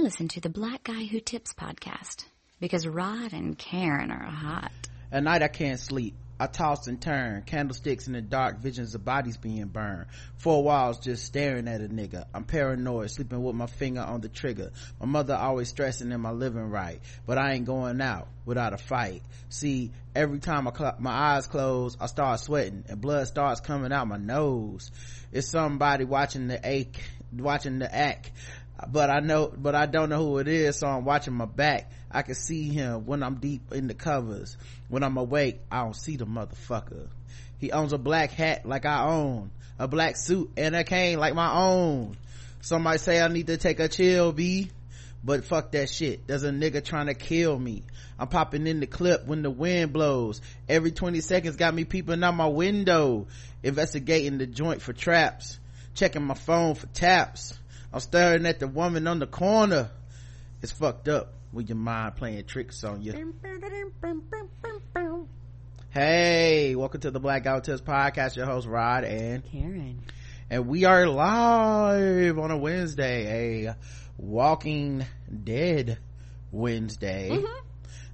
Listen to the Black Guy Who Tips podcast because Rod and Karen are hot. At night I can't sleep. I toss and turn, candlesticks in the dark, visions of bodies being burned. Four walls just staring at a nigga. I'm paranoid, sleeping with my finger on the trigger. My mother always stressing am I living right, but I ain't going out without a fight. See, every time I cl- my eyes close, I start sweating and blood starts coming out my nose. It's somebody watching the ache, watching the act but I know, but I don't know who it is, so I'm watching my back. I can see him when I'm deep in the covers. When I'm awake, I don't see the motherfucker. He owns a black hat like I own, a black suit and a cane like my own. Somebody say I need to take a chill, B. But fuck that shit. There's a nigga trying to kill me. I'm popping in the clip when the wind blows. Every 20 seconds got me peeping out my window. Investigating the joint for traps. Checking my phone for taps I'm staring at the woman on the corner. It's fucked up with your mind playing tricks on you. Hey, welcome to the Black Guy Who podcast. Your host Rod and Karen. And we are live on a Wednesday, a Walking Dead Wednesday. Mm-hmm.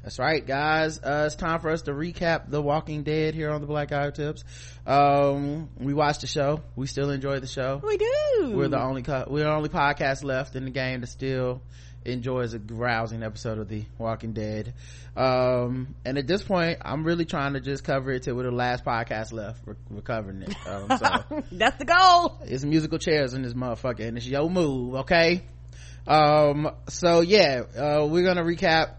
That's right, guys. Uh, it's time for us to recap The Walking Dead here on the Black Guy Tips. Um, we watched the show. We still enjoy the show. We do. We're the only, co- we're the only podcast left in the game that still enjoys a rousing episode of The Walking Dead. Um, and at this point, I'm really trying to just cover it till we're the last podcast left. We're, we're covering it. Um, so That's the goal. It's musical chairs in this motherfucker and it's your move, okay? Um, so yeah, uh, we're gonna recap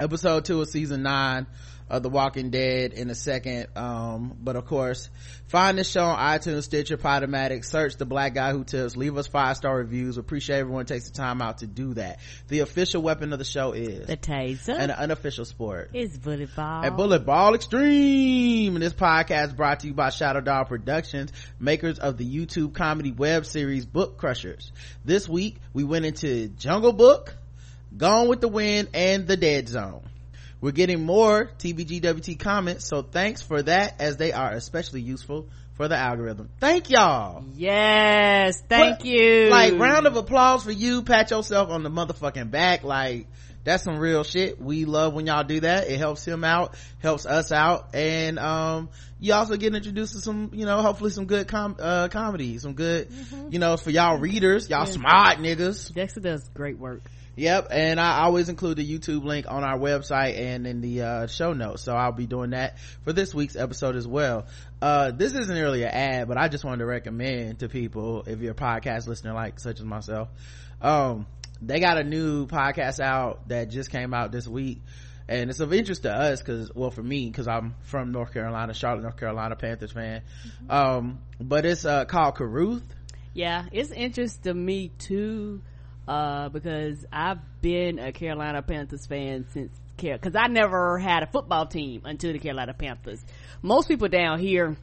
episode two of season nine of The Walking Dead in a second. Um, but of course, find this show on iTunes, Stitcher, Podomatic, search The Black Guy Who Tips, leave us five star reviews. Appreciate everyone takes the time out to do that. The official weapon of the show is the taser. And the unofficial sport is bullet ball. And bullet ball extreme. And this podcast brought to you by Shadow Dog Productions, makers of the YouTube comedy web series Book Crushers. This week, we went into Jungle Book, Gone with the Wind, and The Dead Zone. We're getting more TBGWT comments, so thanks for that as they are especially useful for the algorithm. Thank y'all. Yes, thank but, you. Like round of applause for you. Pat yourself on the motherfucking back. Like that's some real shit. We love when y'all do that. It helps him out, helps us out, and um, you also get introduced to some, you know, hopefully some good com- uh, comedy, some good, mm-hmm. you know, for y'all readers, y'all yeah. smart niggas. Dexter does great work. Yep, and I always include the YouTube link on our website and in the uh, show notes. So I'll be doing that for this week's episode as well. Uh, this isn't really an ad, but I just wanted to recommend to people if you're a podcast listener like such as myself. Um, they got a new podcast out that just came out this week and it's of interest to us because well for me because i'm from north carolina charlotte north carolina panthers fan mm-hmm. um, but it's uh, called carruth yeah it's interest to me too uh, because I've been a Carolina Panthers fan since because I never had a football team until the Carolina Panthers. Most people down here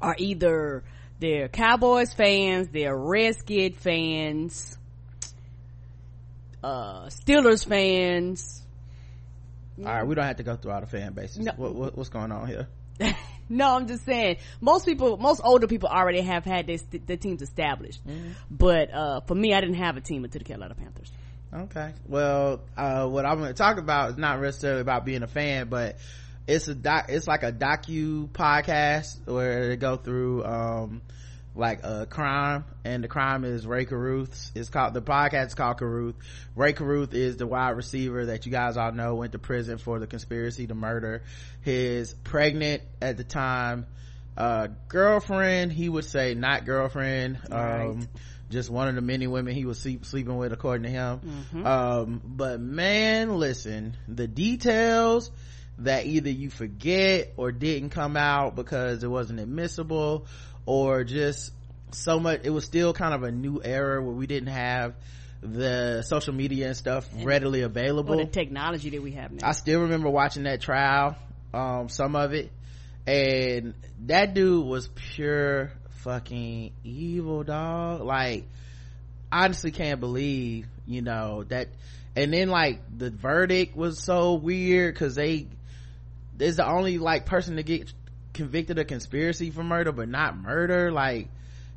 are either they're Cowboys fans, they're Redskin fans, uh, Steelers fans. All right, we don't have to go through all the fan bases. No. What, what, what's going on here? no, I'm just saying most people, most older people already have had their, their teams established. Mm-hmm. But, uh, for me, I didn't have a team until the Carolina Panthers. Okay. Well, uh, what I'm going to talk about is not necessarily about being a fan, but it's a doc, it's like a docu podcast where they go through, um, like a crime and the crime is Rae Carruth. It's called the podcast is called Carruth. Rae Carruth is the wide receiver that you guys all know went to prison for the conspiracy to murder his pregnant at the time uh, girlfriend. He would say not girlfriend. Right. Um, just one of the many women he was sleep, sleeping with according to him. Mm-hmm. Um, but man, listen, the details that either you forget or didn't come out because it wasn't admissible or just so much it was still kind of a new era where we didn't have the social media and stuff and readily available the technology that we have now. I still remember watching that trial um, some of it. And that dude was pure fucking evil dog. Like honestly can't believe you know that and then like the verdict was so weird because they is the only like person to get convicted of conspiracy for murder but not murder. Like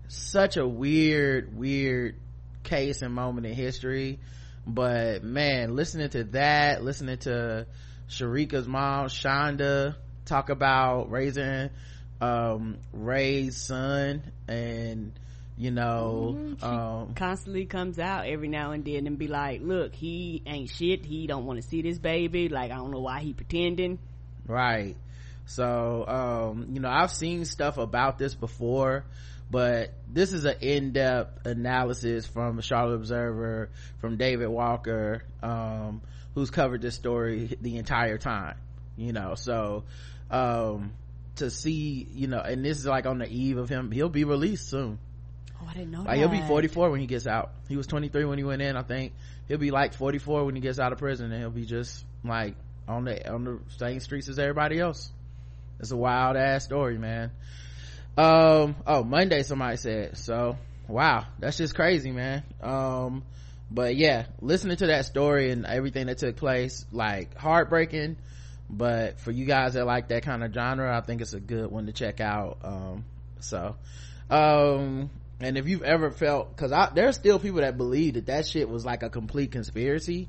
such a weird weird case and moment in history. But man listening to that listening to cherica's mom saundra talk about raising um ray's son and you know Mm-hmm. um constantly comes out every now and then and be like look he ain't shit. He don't want to see this baby. Like i don't know why he pretending. Right so um you know i've seen stuff about this before but this is an in-depth analysis from charlotte observer from david walker um who's covered this story the entire time you know. So um to see you know and this is like on the eve of him he'll be released soon. Oh i didn't know like he'll be 44 when he gets out. He was 23 when he went in i think. He'll be like 44 when he gets out of prison and he'll be just like on the on the same streets as everybody else it's a wild ass story man. Um oh monday somebody said so wow that's just crazy man. Um but yeah listening to that story and everything that took place like heartbreaking. But for you guys that like that kind of genre i think it's a good one to check out. Um so um and if you've ever felt because there's still people that believe that that shit was like a complete conspiracy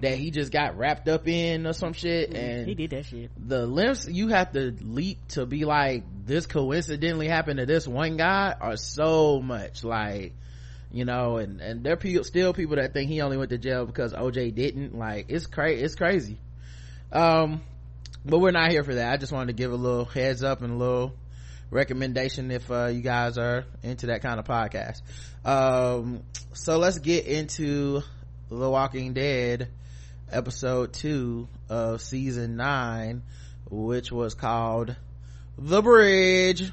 that he just got wrapped up in or some shit and he did that shit. the lengths you have to leap to be like this coincidentally happened to this one guy are so much like you know and and there are still people that think he only went to jail because oj didn't like it's crazy it's crazy. Um but we're not here for that. I just wanted to give a little heads up and a little recommendation if uh, you guys are into that kind of podcast. Um so let's get into the walking dead episode two of season nine which was called the bridge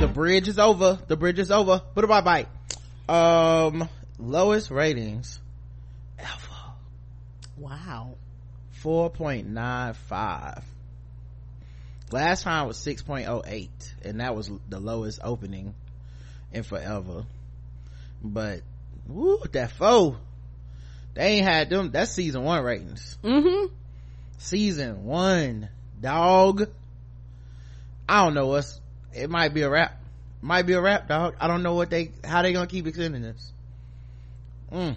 the bridge is over. The bridge is over. But bye bye um lowest ratings ever. Wow. 4.95 last time was 6.08 and that was the lowest opening in forever but woo that foe they ain't had them that's season one ratings mm-hmm season one dog i don't know what's it might be a rap might be a rap dog i don't know what they how they gonna keep extending this mm.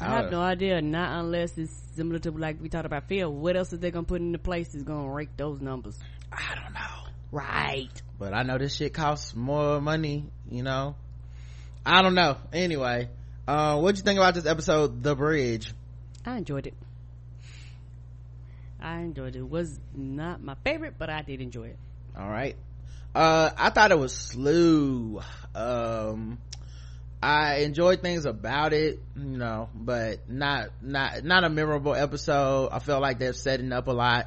I have no idea. Not unless it's similar to like we talked about Phil. What else is they gonna put into place that's gonna rake those numbers? I don't know Right. but i know this shit costs more money you know i don't know anyway uh what'd you think about this episode the bridge I enjoyed it. I enjoyed it. it. Was not my favorite, but I did enjoy it. all right uh i thought it was slew um i enjoyed things about it you know but not not not a memorable episode i felt like they're setting up a lot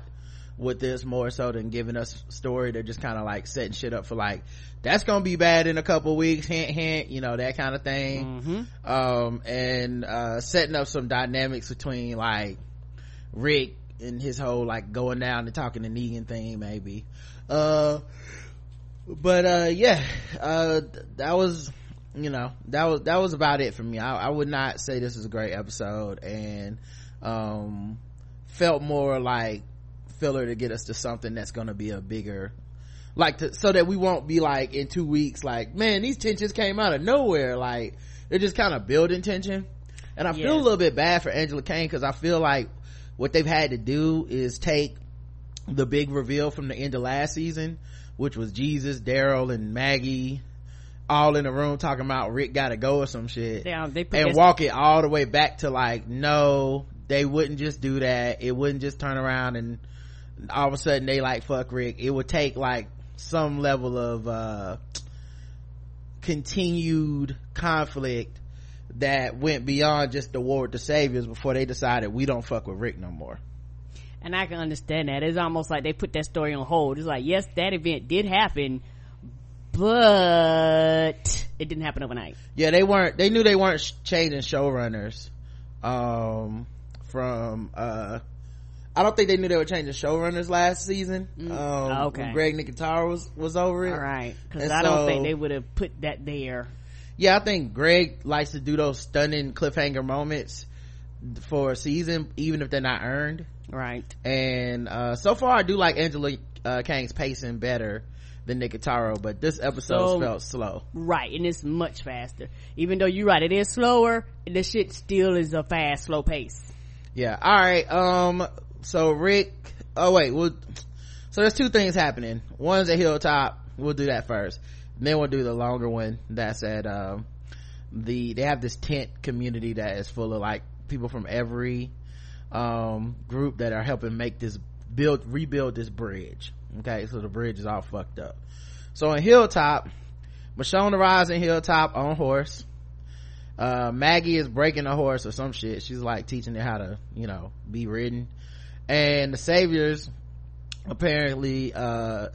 with this more so than giving us story they're just kind of like setting shit up for like that's gonna be bad in a couple weeks hint hint you know that kind of thing. Mm-hmm. um and uh setting up some dynamics between like rick and his whole like going down and talking to negan thing maybe. Uh but uh yeah uh th- that was you know that was that was about it for me. I, I would not say this was a great episode and um felt more like filler to get us to something that's gonna be a bigger like to, so that we won't be like in two weeks like man these tensions came out of nowhere. Like they're just kind of building tension. And i feel a little bit bad for angela kang because i feel like what they've had to do is take the big reveal from the end of last season which was jesus daryl and maggie all in the room talking about rick gotta go or some shit. Um, they and that- walk it all the way back to like no they wouldn't just do that. It wouldn't just turn around and all of a sudden they like fuck rick it would take like some level of uh continued conflict that went beyond just the war with the saviors before they decided we don't fuck with rick no more and I can understand that. It's almost like they put that story on hold. It's like, yes, that event did happen, but it didn't happen overnight. yeah they weren't they knew they weren't changing showrunners um from uh I don't think they knew they were changing showrunners last season. Mm. Um, Okay. when Greg Nicotero was, was over it. All right, because And I don't think they would have put that there. Yeah, I think Greg likes to do those stunning cliffhanger moments for a season, even if they're not earned. Right. And, uh, so far I do like Angela, uh, Kang's pacing better than Nicotero, but this episode So- felt slow. Right, and it's much faster. Even though you're right, it is slower. The shit still is a fast, slow pace. Yeah. All right. Um, so Rick, oh wait, well, so there's two things happening. One's at Hilltop. We'll do that first. Then we'll do the longer one that's at, um, the, they have this tent community that is full of like people from every, um, group that are helping make this build, rebuild this bridge. Okay. So the bridge is all fucked up. So in Hilltop, Michonne arrives in Hilltop on horse uh maggie is breaking a horse or some shit she's like teaching it how to you know be ridden and the saviors apparently uh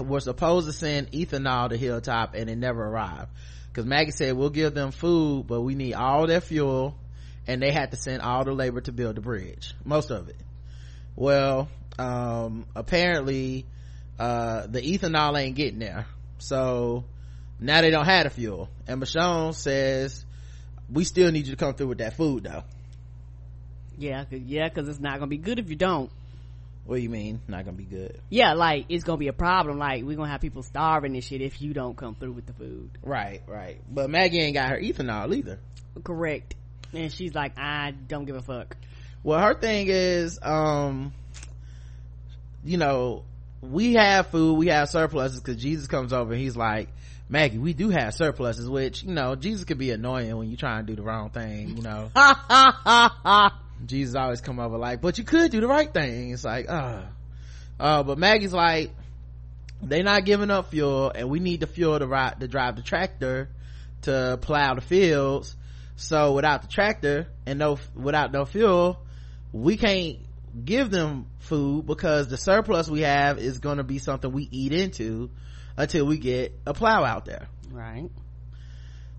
were supposed to send ethanol to hilltop and it never arrived. Because maggie said we'll give them food but we need all their fuel. And they had to send all the labor to build the bridge most of it. Well um apparently uh the ethanol ain't getting there. So now they don't have the fuel. And michonne says we still need you to come through with that food though Yeah, cause, yeah, because it's not gonna be good if you don't. what do you mean not gonna be good Yeah, like it's gonna be a problem. Like we're gonna have people starving and shit if you don't come through with the food. right right but maggie ain't got her ethanol either Correct. And she's like, I don't give a fuck. well her thing is um you know we have food we have surpluses because jesus comes over and he's like maggie we do have surpluses which you know jesus could be annoying when you try and do the wrong thing you know Ha ha ha ha. Jesus always come over like but you could do the right thing. It's like uh uh but maggie's like they not giving up fuel and we need the fuel to ride to drive the tractor to plow the fields. So without the tractor and no without no fuel we can't give them food because the surplus we have is going to be something we eat into until we get a plow out there. Right.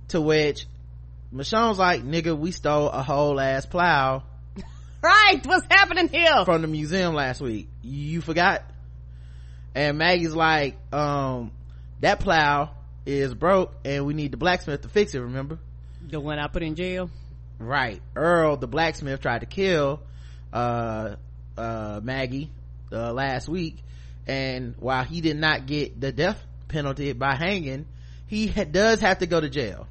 to which Michonne's like nigga we stole a whole ass plow Right. What's happening here? from the museum last week you forgot and maggie's like um that plow is broke and we need the blacksmith to fix it remember The one I put in jail. right earl the blacksmith tried to kill uh uh maggie uh last week and while he did not get the death penalty by hanging he ha- does have to go to jail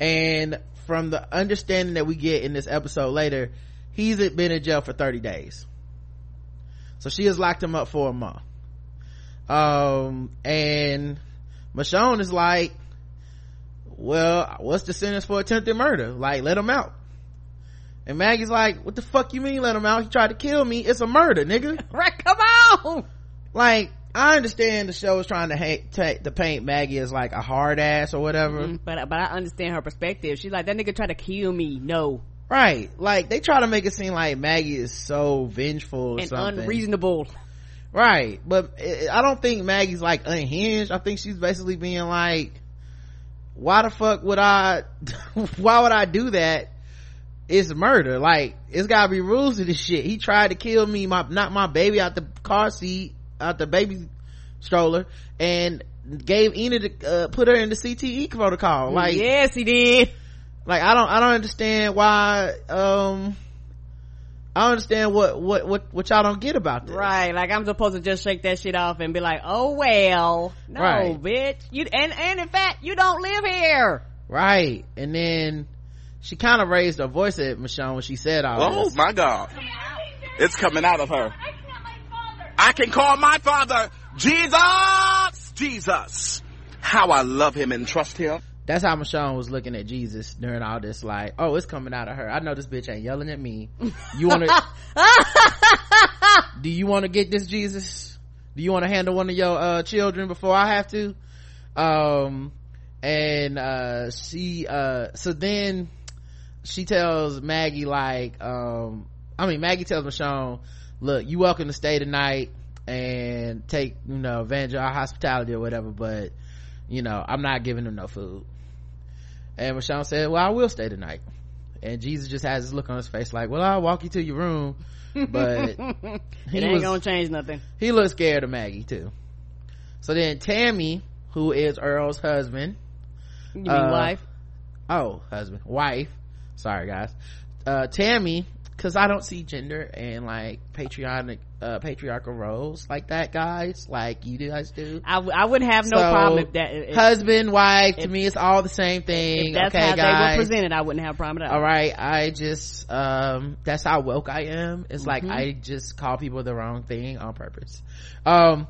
and from the understanding that we get in this episode later he's been in jail for 30 days. So she has locked him up for a month. Um and michonne is like well what's the sentence for attempted murder? Like let him out. And maggie's like what the fuck you mean let him out? He tried to kill me. It's a murder nigga. Right. Come on. like i understand the show is trying to hate ta- to paint maggie as like a hard ass or whatever. Mm, But but I understand her perspective. She's like that nigga tried to kill me. No, right. Like they try to make it seem like maggie is so vengeful or and something. unreasonable. right. But i I don't think maggie's like unhinged. I think she's basically being like why the fuck would i why would i do that? It's murder. Like it's gotta be rules to this shit. He tried to kill me my not my baby out the car seat out the baby stroller and gave Enid uh, put her in the CTE protocol. Like yes, he did. Like i don't i don't understand why um i don't understand what what what what y'all don't get about this Right, like I'm supposed to just shake that shit off and be like, "Oh well, no, Right. bitch." You and and in fact, you don't live here. right and then she kind of raised her voice at michonne when she said all Oh this my God. It's coming out of her. I can call my father Jesus! Jesus! How I love him and trust him. That's how michonne was looking at jesus during all this like oh it's coming out of her. I know this bitch ain't yelling at me. You want to do you want to get this jesus? Do you want to handle one of your uh children before i have to? Um and uh she uh so then she tells maggie like um i mean maggie tells michonne look you welcome to stay tonight and take you know advantage of our hospitality or whatever but you know i'm not giving them no food and michonne said well i will stay tonight. And jesus just has this look on his face like well i'll walk you to your room. But it ain't was gonna change nothing. he looks scared of maggie too. So then tammy who is earl's husband you mean Uh, wife? Oh husband. Wife. Sorry guys. Uh tammy because i don't see gender and like patriotic uh patriarchal roles like that guys like you guys do. I, w- I wouldn't have no So, problem if that if, husband wife to me it's all the same thing. if that's okay how guys they were presented i wouldn't have a problem at all. All right i just um that's how woke i am. It's like Mhm. i just call people the wrong thing on purpose. Um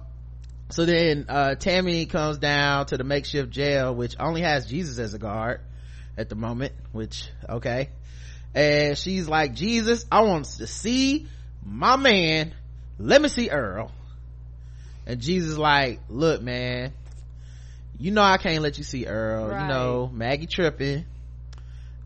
so then uh tammy comes down to the makeshift jail which only has jesus as a guard at the moment which okay and she's like jesus i want to see my man. Let me see earl. And jesus like look man you know i can't let you see earl. Right. you know maggie tripping.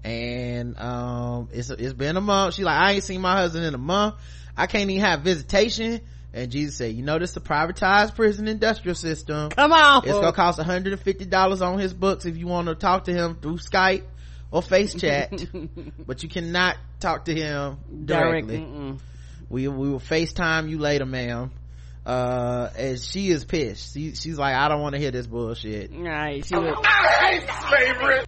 And um it's it's been a month. She like i ain't seen my husband in a month. I can't even have visitation. And jesus said you know this is a privatized prison industrial system. Come on. It's gonna cost $150 on his books if you want to talk to him through skype or face chat but you cannot talk to him directly. we we will facetime you later ma'am. Uh and she is pissed. She, she's like i don't want to hear this bullshit. Right she was I hate slavery.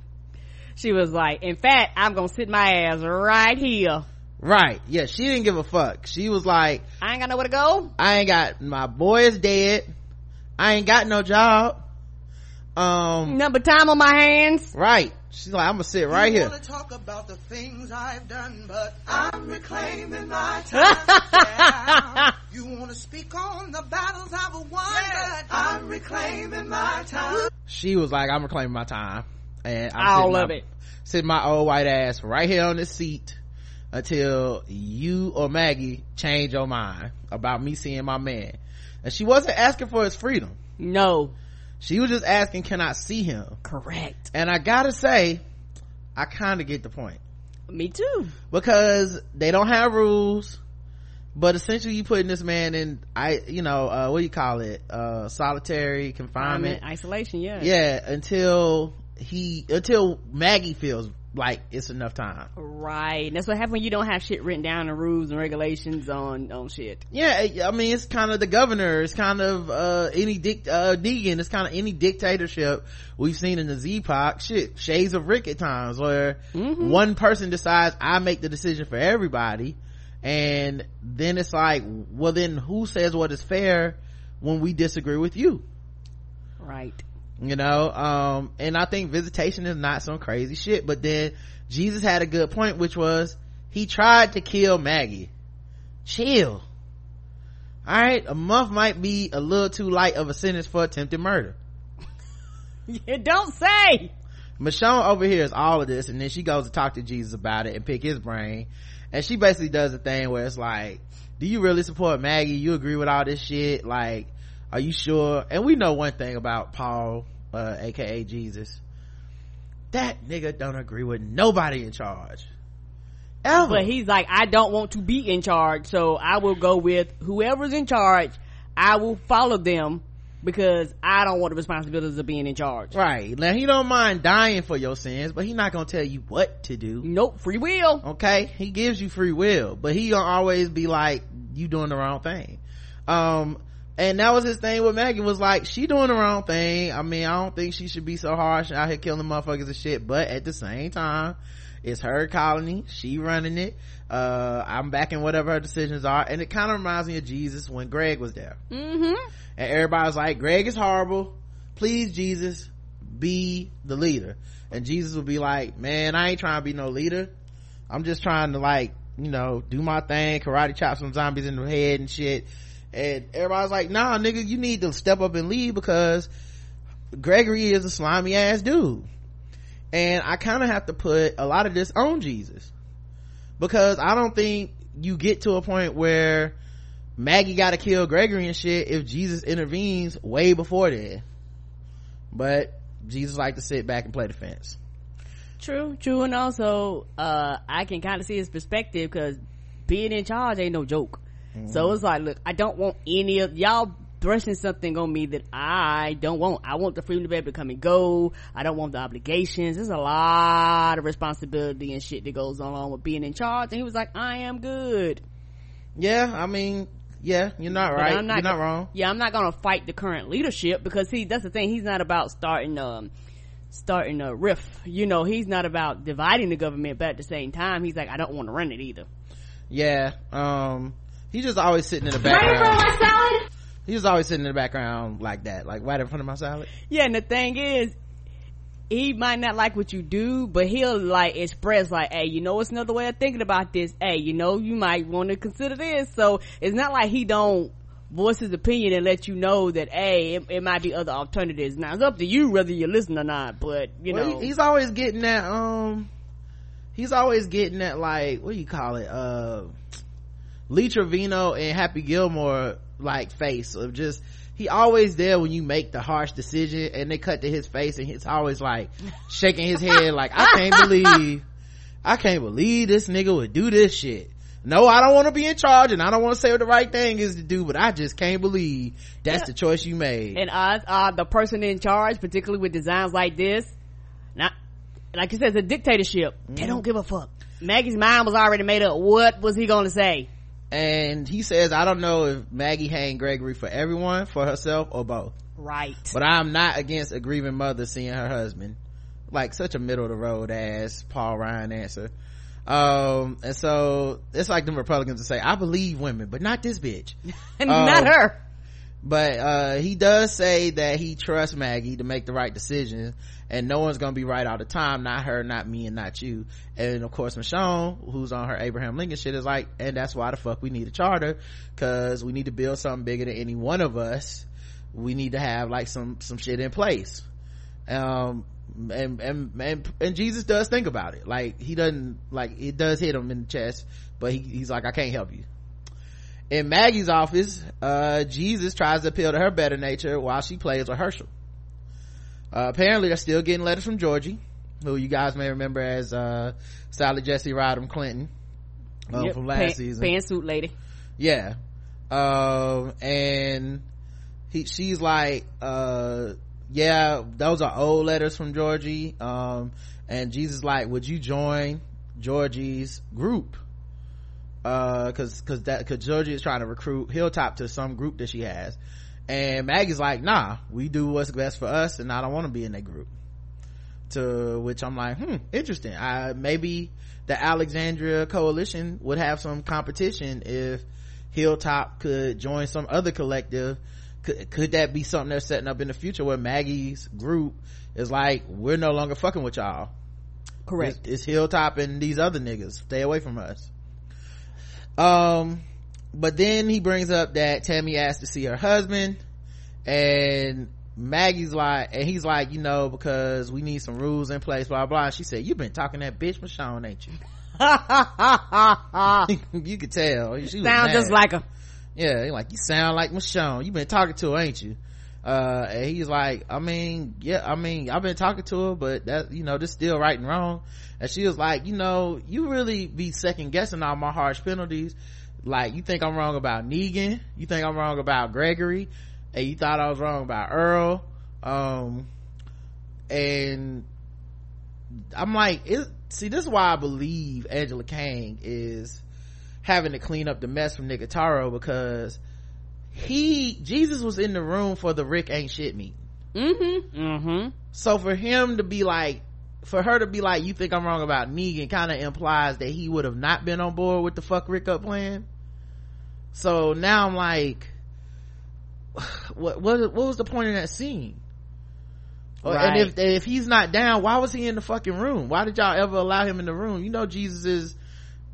she was like in fact i'm gonna sit my ass right here. Right yeah she didn't give a fuck. She was like i ain't got nowhere to go. I ain't got my boy is dead. I ain't got no job. Um, number time on my hands. Right. She's like, I'm gonna sit right you here. wanna talk about the things I've done, but I'm reclaiming my time. Yeah. You wanna speak on the battles I've won, but I'm reclaiming my time. She was like, I'm reclaiming my time, and I'm all sitting of my, it Sit my old white ass right here on this seat until you or Maggie change your mind about me seeing my man. And she wasn't asking for his freedom. no She was just asking, can I see him? correct. And I gotta say, I kind of get the point. me too. Because they don't have rules but essentially you putting this man in i you know uh what do you call it? Uh solitary confinement isolation yeah. Yeah until he until maggie feels like it's enough time. Right. And that's what happens when you don't have shit written down and rules and regulations on on shit. Yeah i mean it's kind of the governor. It's kind of uh any dic uh deegan it's kind of any dictatorship we've seen in the z-poc shit shades of rick at times where Mhm. one person decides i make the decision for everybody. And then it's like well then who says what is fair when we disagree with you? Right you know um and i think visitation is not some crazy shit but then jesus had a good point which was he tried to kill maggie chill all right a month might be a little too light of a sentence for attempted murder you don't say Michonne overhears all of this and then she goes to talk to Jesus about it and pick his brain. And she basically does a thing where it's like, do you really support Maggie? You agree with all this shit? Like, are you sure? And we know one thing about Paul, uh, aka Jesus. That nigga don't agree with nobody in charge. Ever. but he's like i don't want to be in charge so i will go with whoever's in charge i will follow them because i don't want the responsibilities of being in charge right. Now he don't mind dying for your sins, but he not gonna tell you what to do. nope free will okay he gives you free will but he gonna always be like you doing the wrong thing um and that was his thing with maggie was like she doing the wrong thing. I mean i don't think she should be so harsh out here killing motherfuckers and shit but at the same time it's her colony. She running it. Uh i'm backing whatever her decisions are. And it kind of reminds me of jesus when greg was there. Mm-hmm. And everybody's like greg is horrible. Please jesus be the leader. And jesus would be like man i ain't trying to be no leader. I'm just trying to like you know do my thing karate chop some zombies in the head and shit and everybody's like nah nigga you need to step up and leave because gregory is a slimy ass dude. And i kind of have to put a lot of this on jesus. Because i don't think you get to a point where maggie gotta kill gregory and shit if jesus intervenes way before then. But jesus like to sit back and play defense true true and also uh i can kind of see his perspective because being in charge ain't no joke so it's like look i don't want any of y'all thrusting something on me that I don't want. I want the freedom to be able to come and go. I don't want the obligations. There's a lot of responsibility and shit that goes along with being in charge. And he was like, I am good. Yeah, I mean, yeah, you're not right. Not, you're not wrong. Yeah, I'm not gonna fight the current leadership because he, that's the thing. He's not about starting, um, starting a rift. You know, he's not about dividing the government, but at the same time, he's like, I don't want to run it either. Yeah, um, he's just always sitting in the background. Right in front of my salad? He's always sitting in the background like that, like right in front of my salad. Yeah, and the thing is, he might not like what you do, but he'll like express like, hey, you know, it's another way of thinking about this. Hey, you know, you might want to consider this. So it's not like he don't voice his opinion and let you know that hey it, it, might be other alternatives now it's up to you whether you listen or not but you well, know he's always getting that um he's always getting that like what do you call it uh lee trevino and happy gilmore like face of just he always there when you make the harsh decision and they cut to his face and he's always like shaking his head like i can't believe i can't believe this nigga would do this shit no, I don't want to be in charge and I don't want to say what the right thing is to do, but I just can't believe that's yeah. the choice you made. And uh, uh, the person in charge, particularly with designs like this, not, like you said, it's a dictatorship. Mm. They don't give a fuck. Maggie's mind was already made up. What was he going to say? And he says, I don't know if Maggie hanged Gregory for everyone, for herself, or both. Right. But I'm not against a grieving mother seeing her husband. Like such a middle of the road ass Paul Ryan answer um and so it's like the republicans to say i believe women but not this bitch and um, not her but uh he does say that he trusts maggie to make the right decision and no one's gonna be right all the time not her not me and not you. And of course michonne who's on her abraham lincoln shit is like and that's why the fuck we need a charter because we need to build something bigger than any one of us. We need to have like some some shit in place. Um and, and and and jesus does think about it. Like he doesn't like it does hit him in the chest but he, he's like i can't help you. In maggie's office uh, jesus tries to appeal to her better nature while she plays with hershel uh, apparently they're still getting letters from georgie who you guys may remember as uh, sally jessy rodham clinton. Uh, yep, from last pan, season. pantsuit lady. Yeah. Um, and he she's like uh yeah those are old letters from georgie. Um, and jesus like would you join georgie's group? Uh because because that because georgie is trying to recruit hilltop to some group that she has and maggie's like nah we do what's best for us and i don't want to be in that group to which i'm like hmm interesting i maybe the alexandria coalition would have some competition if hilltop could join some other collective could, could that be something they're setting up in the future where Maggie's group is like, we're no longer fucking with y'all. Correct. It's, it's Hilltop and these other niggas. Stay away from us. Um, but then he brings up that Tammy asked to see her husband and Maggie's like, and he's like, you know, because we need some rules in place, blah, blah. she said, you've been talking that bitch Michonne, ain't you? you could tell. She Sound just like her yeah like you sound like michonne You've been talking to her ain't you uh and he's like i mean yeah i mean i've been talking to her but that you know this still right and wrong and she was like you know you really be second guessing all my harsh penalties like you think i'm wrong about negan you think i'm wrong about gregory and you thought i was wrong about earl um and i'm like it, see this is why i believe angela kang is having to clean up the mess from Nicotero because he Jesus was in the room for the Rick ain't shit meeting. Mm-hmm. Mm-hmm. So for him to be like, for her to be like, you think I'm wrong about Negan, kind of implies that he would have not been on board with the fuck Rick up plan. So now I'm like, what what what was the point of that scene? Right. And if if he's not down, why was he in the fucking room? Why did y'all ever allow him in the room? You know Jesus is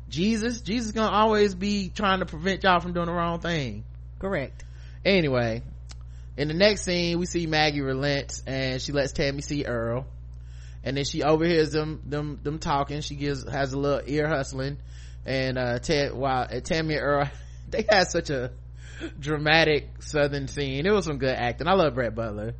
jesus jesus gonna always be trying to prevent y'all from doing the wrong thing correct anyway in the next scene we see maggie relents and she lets tammy see earl and then she overhears them them them talking she gives has a little ear hustling and uh ted while uh, tammy and earl they had such a dramatic southern scene. It was some good acting. I love Brett Butler.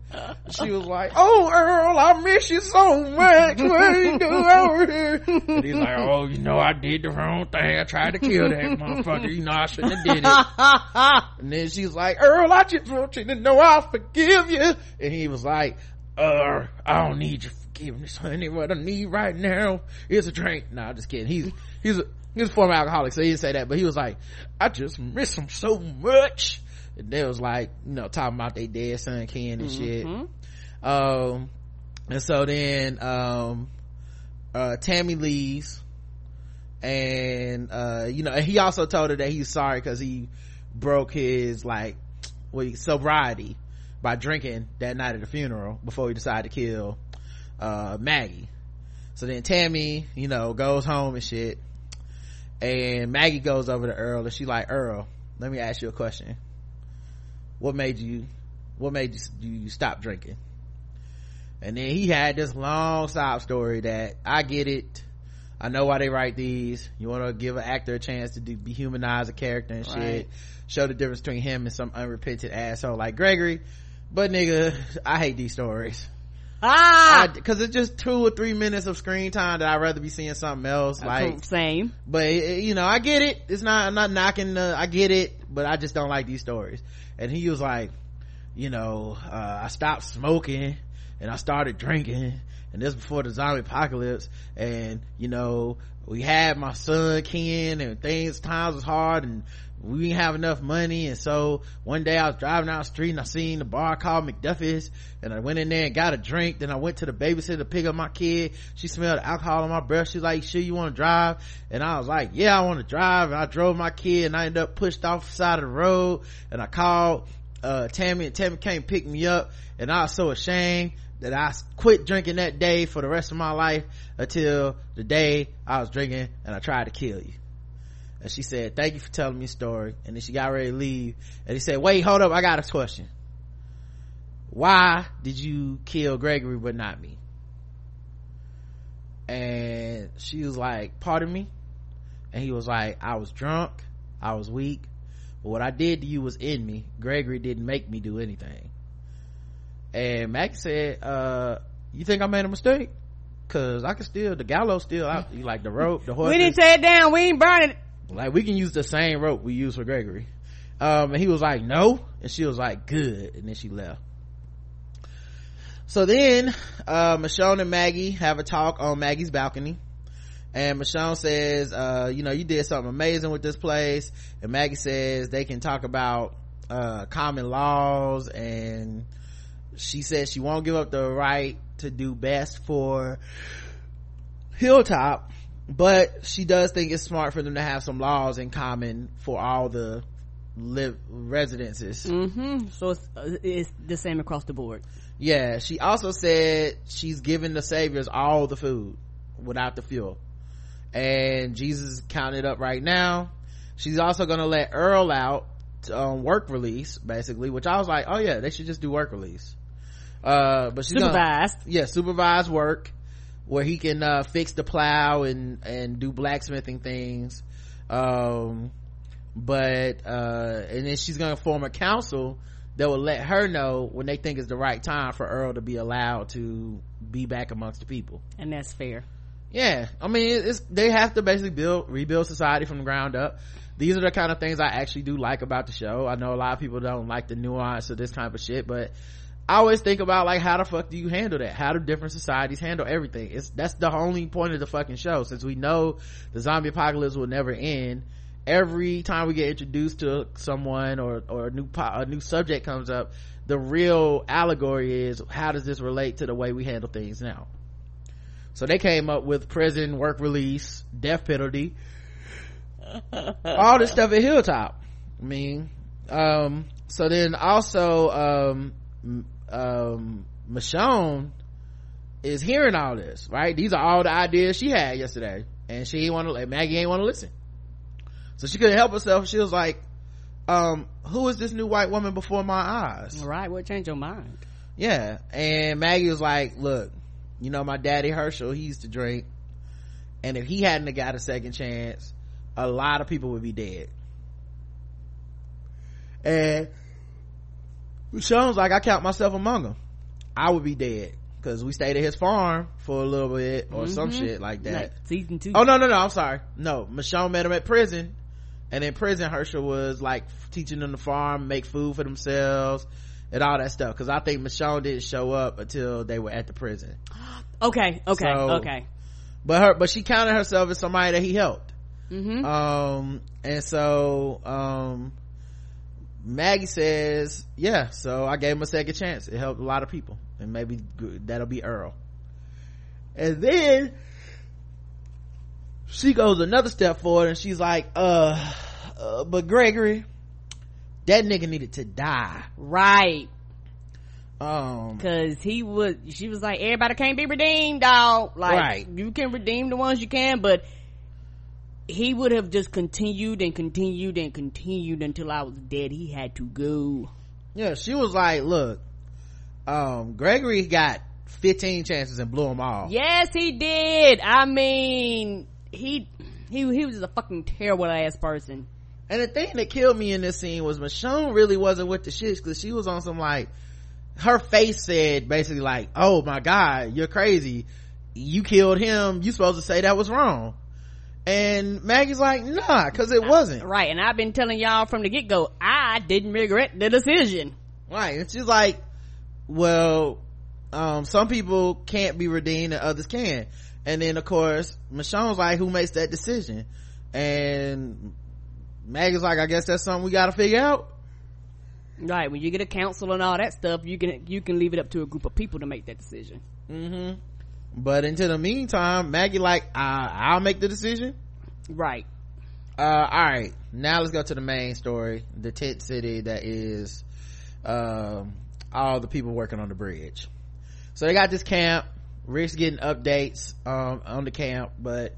She was like, "Oh, Earl, I miss you so much. What you do over here?" And he's like, "Oh, you know, I did the wrong thing. I tried to kill that motherfucker. You know, I shouldn't have did it." and then she's like, "Earl, I just want you to know I forgive you." And he was like, "Uh, I don't need your forgiveness, honey. What I need right now is a drink." Nah, just kidding. He's he's a he was a former alcoholic, so he didn't say that, but he was like, I just miss him so much. And they was like, you know, talking about their dead son Ken and mm-hmm. shit. Um, and so then, um, uh, Tammy leaves and, uh, you know, he also told her that he's sorry cause he broke his, like, well, sobriety by drinking that night at the funeral before he decided to kill, uh, Maggie. So then Tammy, you know, goes home and shit and Maggie goes over to Earl and she's like, Earl, let me ask you a question. What made you, what made you, you stop drinking? And then he had this long sob story that I get it. I know why they write these. You want to give an actor a chance to do, dehumanize a character and shit. Right. Show the difference between him and some unrepentant asshole like Gregory. But nigga, I hate these stories. Ah, because it's just two or three minutes of screen time that I'd rather be seeing something else. Like same, but you know, I get it. It's not. I'm not knocking. The, I get it, but I just don't like these stories. And he was like, you know, uh, I stopped smoking and I started drinking, and this before the zombie apocalypse. And you know, we had my son Ken, and things times was hard, and we didn't have enough money. And so one day i was driving down the street and i seen the bar called mcduffie's. And i went in there and got a drink. Then i went to the babysitter to pick up my kid. She smelled alcohol on my breath. She's like sure you want to drive? And i was like yeah i want to drive. And i drove my kid and i ended up pushed off the side of the road. And i called uh, tammy and tammy came pick me up. And i was so ashamed that I quit drinking that day for the rest of my life until the day I was drinking and I tried to kill you and she said thank you for telling me a story. And then she got ready to leave. And he said wait hold up. I got a question. Why did you kill gregory but not me? And she was like pardon me? And he was like i was drunk. I was weak. But what i did to you was in me. Gregory didn't make me do anything. And mac said uh you think i made a mistake? Cause I can still the gallows still out. you like the rope, the horse. We didn't tear it down. We ain't burn it like we can use the same rope we use for gregory. Um, and he was like no. And she was like good. And then she left. So then uh, michonne and maggie have a talk on maggie's balcony. And michonne says uh, you know you did something amazing with this place. And maggie says they can talk about uh, common laws. And she says she won't give up the right to do best for hilltop but she does think it's smart for them to have some laws in common for all the live residences. Mm-hmm. so it's, uh, it's the same across the board. Yeah she also said she's giving the saviors all the food without the fuel. And jesus counted up right now. She's also gonna let earl out to, um, work release basically which i was like oh yeah they should just do work release. Uh but she's supervised. Gonna, yeah supervised work where he can uh, fix the plow and and do blacksmithing things. Um, but uh, and then she's gonna form a council that will let her know when they think it's the right time for earl to be allowed to be back amongst the people. And that's fair. Yeah i mean it's they have to basically build rebuild society from the ground up. These are the kind of things i actually do like about the show. I know a lot of people don't like the nuance of this type of shit but I always think about like how the fuck do you handle that? How do different societies handle everything? It's that's the only point of the fucking show. Since we know the zombie apocalypse will never end, every time we get introduced to someone or or a new a new subject comes up, the real allegory is how does this relate to the way we handle things now? So they came up with prison, work release, death penalty, all this stuff at Hilltop. I mean, um, so then also, um, um michonne is hearing all this right? These are all the ideas she had yesterday. And she ain't want to maggie ain't want to listen. So she couldn't help herself. She was like um who is this new white woman before my eyes? Right what changed your mind. Yeah. And maggie was like look you know my daddy hershel he used to drink. And if he hadn't got a second chance a lot of people would be dead. And Michonne's like, I count myself among them. I would be dead because we stayed at his farm for a little bit or mm-hmm. some shit like that. Like season two. Oh no, no, no! I'm sorry. No, Michonne met him at prison, and in prison, Hershel was like teaching them to farm, make food for themselves, and all that stuff. Because I think Michonne didn't show up until they were at the prison. okay, okay, so, okay. But her, but she counted herself as somebody that he helped. Mm-hmm. Um, and so, um, Maggie says, yeah, so I gave him a second chance. It helped a lot of people. And maybe that'll be Earl. And then she goes another step forward and she's like, uh, uh but Gregory, that nigga needed to die. Right. Um, cause he was, she was like, everybody can't be redeemed, dog. Like, right. you can redeem the ones you can, but he would have just continued and continued and continued until I was dead. He had to go. Yeah, she was like, look, um, Gregory got 15 chances and blew them all. Yes, he did. I mean, he, he, he was a fucking terrible ass person. And the thing that killed me in this scene was Michonne really wasn't with the shits because she was on some like, her face said basically like, oh my god, you're crazy. You killed him. You supposed to say that was wrong and Maggie's like, nah, cause it wasn't. Right. And I've been telling y'all from the get go, I didn't regret the decision. Right. And she's like, well, um, some people can't be redeemed and others can. And then of course, Michonne's like, who makes that decision? And Maggie's like, I guess that's something we gotta figure out. Right. When you get a council and all that stuff, you can, you can leave it up to a group of people to make that decision. Mm-hmm but until the meantime maggie like i'll make the decision. Right. Uh all right now let's go to the main story. The tent city that is um all the people working on the bridge. So they got this camp. Rick's getting updates um on the camp but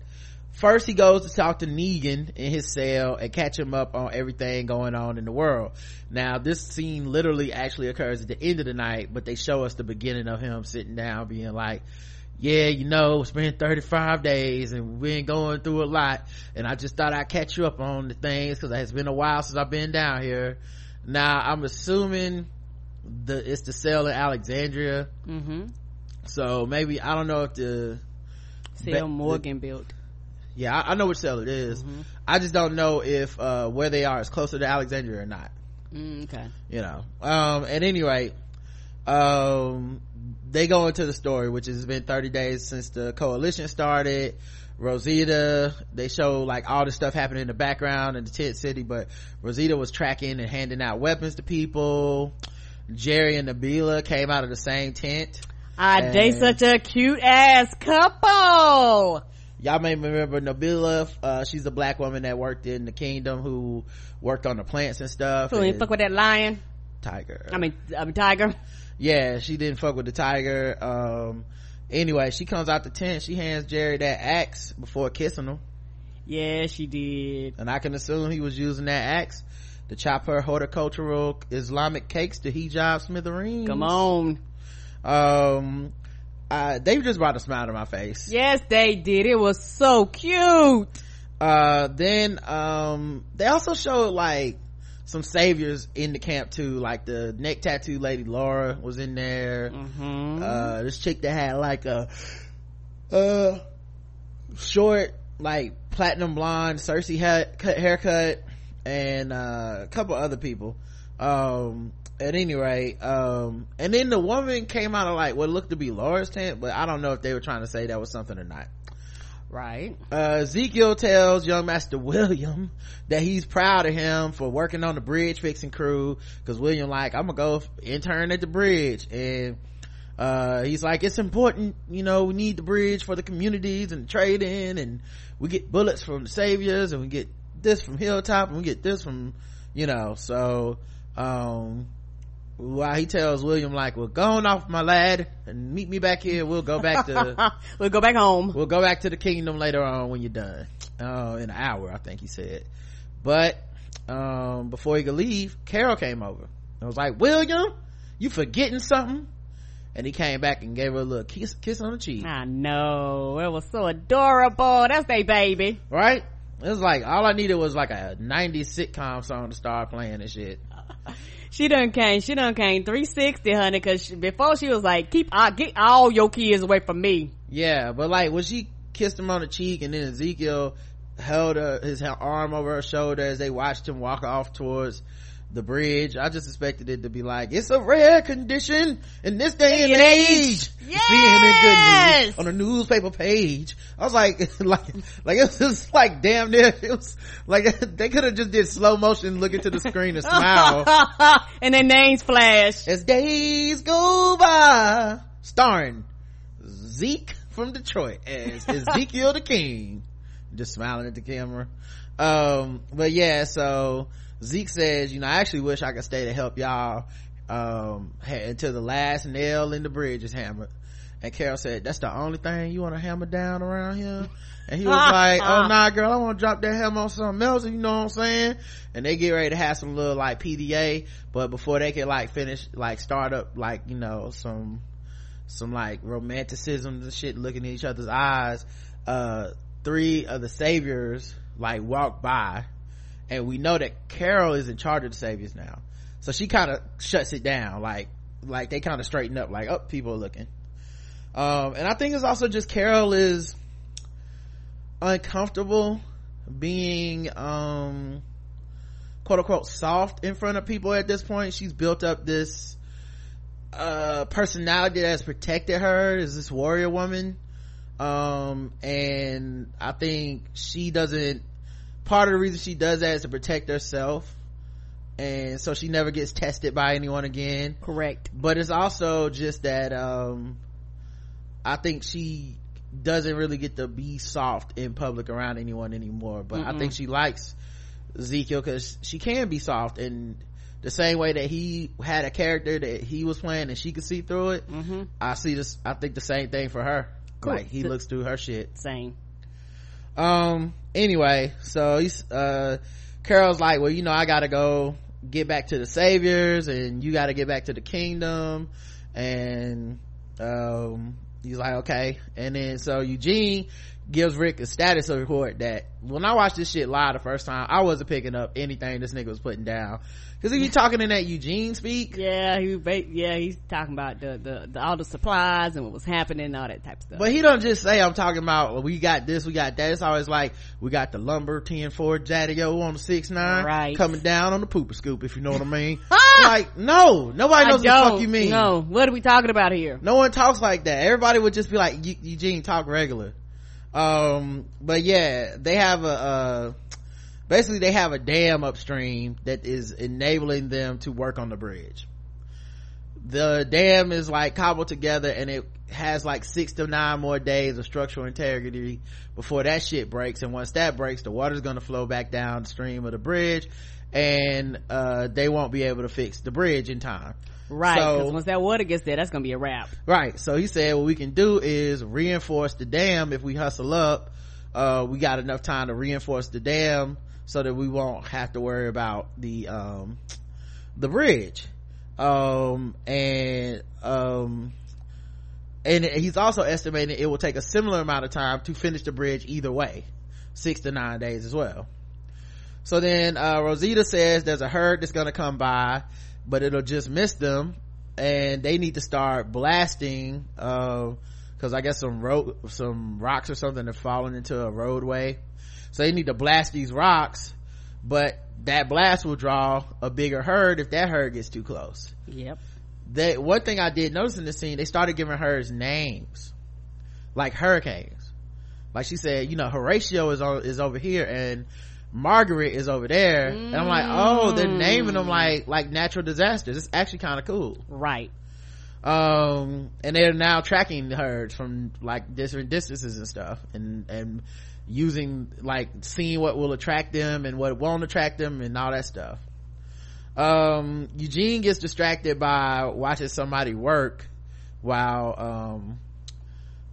first he goes to talk to negan in his cell and catch him up on everything going on in the world. Now this scene literally actually occurs at the end of the night but they show us the beginning of him sitting down being like yeah, you know, it's been 35 days and we've been going through a lot. And I just thought I'd catch you up on the things because it's been a while since I've been down here. Now, I'm assuming the, it's the cell in Alexandria. Mm-hmm. So maybe, I don't know if the cell Morgan the, built. Yeah, I, I, know which cell it is. Mm-hmm. I just don't know if, uh, where they are is closer to Alexandria or not. Mm, okay. You know, um, at any rate, um, they go into the story which has been 30 days since the coalition started. Rosita they show like all the stuff happening in the background in the tent city but rosita was tracking and handing out weapons to people. Jerry and nabila came out of the same tent. Ah they such a cute ass couple. Y'all may remember nabila uh, she's a black woman that worked in the kingdom who worked on the plants and stuff who ain't fuck with that lion tiger. I mean i mean tiger. Yeah she didn't fuck with the tiger. Um anyway she comes out the tent. She hands jerry that axe before kissing him. Yeah she did. And i can assume he was using that axe to chop her horticultural islamic cakes to hijab smithereens. Come on. Um uh, they just brought a smile to my face. Yes they did. It was so cute. Uh then um they also showed like some saviors in the camp too like the neck tattoo lady laura was in there. Mm-hmm. uh this chick that had like a uh short like platinum blonde cersei cut haircut and uh, a couple other people. Um at any rate um and then the woman came out of like what looked to be laura's tent but i don't know if they were trying to say that was something or not Right. Uh, Ezekiel tells young master William that he's proud of him for working on the bridge fixing crew. Cause William like, I'm gonna go intern at the bridge. And, uh, he's like, it's important, you know, we need the bridge for the communities and trading and we get bullets from the saviors and we get this from Hilltop and we get this from, you know, so, um, while he tells William like, well, go on off my lad and meet me back here. We'll go back to, we'll go back home. We'll go back to the kingdom later on when you're done. Uh, in an hour, I think he said. But, um, before he could leave, Carol came over. and was like, William, you forgetting something? And he came back and gave her a little kiss, kiss on the cheek. I know. It was so adorable. That's their baby. Right? It was like, all I needed was like a 90s sitcom song to start playing and shit. she done came, she done came 360, honey, cause she, before she was like, keep, uh, get all your kids away from me. Yeah, but like when she kissed him on the cheek and then Ezekiel held her, his arm over her shoulder as they watched him walk off towards the bridge. I just expected it to be like, it's a rare condition in this day and age. Yes! Seeing it good news on a newspaper page. I was like, like, like it was just like damn near, it was like they could have just did slow motion look into the screen and smile. and their names flash. As days go by, starring Zeke from Detroit as Ezekiel the King. Just smiling at the camera. Um, but yeah, so Zeke says, you know, I actually wish I could stay to help y'all, um, until the last nail in the bridge is hammered. And Carol said, that's the only thing you want to hammer down around here? And he was like, oh nah girl, I want to drop that hammer on something else, you know what I'm saying? And they get ready to have some little like PDA, but before they could like finish, like start up like, you know, some, some like romanticism and shit looking in each other's eyes, uh, three of the saviors like walk by and we know that Carol is in charge of the saviors now. So she kind of shuts it down, like, like they kind of straighten up, like, oh, people are looking. Um, and I think it's also just Carol is uncomfortable being, um, quote unquote soft in front of people at this point. She's built up this, uh, personality has protected her as this warrior woman. Um, and I think she doesn't part of the reason she does that is to protect herself. And so she never gets tested by anyone again. Correct. But it's also just that um i think she doesn't really get to be soft in public around anyone anymore. But Mm-mm. i think she likes ezekiel because she can be soft and the same way that he had a character that he was playing and she could see through it. Mm-hmm. i see this i think the same thing for her. Cool. like he looks through her shit. Same. Um anyway so he's uh carol's like well you know i gotta go get back to the saviors and you gotta get back to the kingdom. And um he's like okay. And then so eugene gives rick a status report that when i watched this shit live the first time i wasn't picking up anything this nigga was putting down because he be talking in that Eugene speak. Yeah, he yeah he's talking about the, the, the all the supplies and what was happening and all that type of stuff. But he don't just say I'm talking about well, we got this, we got that. It's always like we got the lumber 10 Ford Jadeo on the six nine right. coming down on the pooper scoop if you know what I mean. Ah! like no, nobody knows what the fuck you mean. No, what are we talking about here? No one talks like that. Everybody would just be like Eugene talk regular. Um, but yeah, they have a. Uh, basically they have a dam upstream that is enabling them to work on the bridge the dam is like cobbled together and it has like six to nine more days of structural integrity before that shit breaks and once that breaks the water's gonna flow back downstream of the bridge and uh, they won't be able to fix the bridge in time right because so, once that water gets there that's gonna be a wrap. Right so he said what we can do is reinforce the dam if we hustle up. Uh, we got enough time to reinforce the dam so that we won't have to worry about the um the bridge. Um and um and he's also estimating it will take a similar amount of time to finish the bridge either way six to nine days as well. So then uh, rosita says there's a herd that's gonna come by but it'll just miss them and they need to start blasting because uh, i guess some road some rocks or something are falling into a roadway. So they need to blast these rocks but that blast will draw a bigger herd if that herd gets too close. Yep. They one thing i did notice in the scene they started giving herds names like hurricanes. Like she said you know horatio is on is over here and margaret is over there. Mm. and i'm like oh they're naming them like like natural disasters. It's actually kind of cool. Right. Um and they're now tracking the herds from like different distances and stuff and and using like seeing what will attract them and what won't attract them and all that stuff. Um eugene gets distracted by watching somebody work while um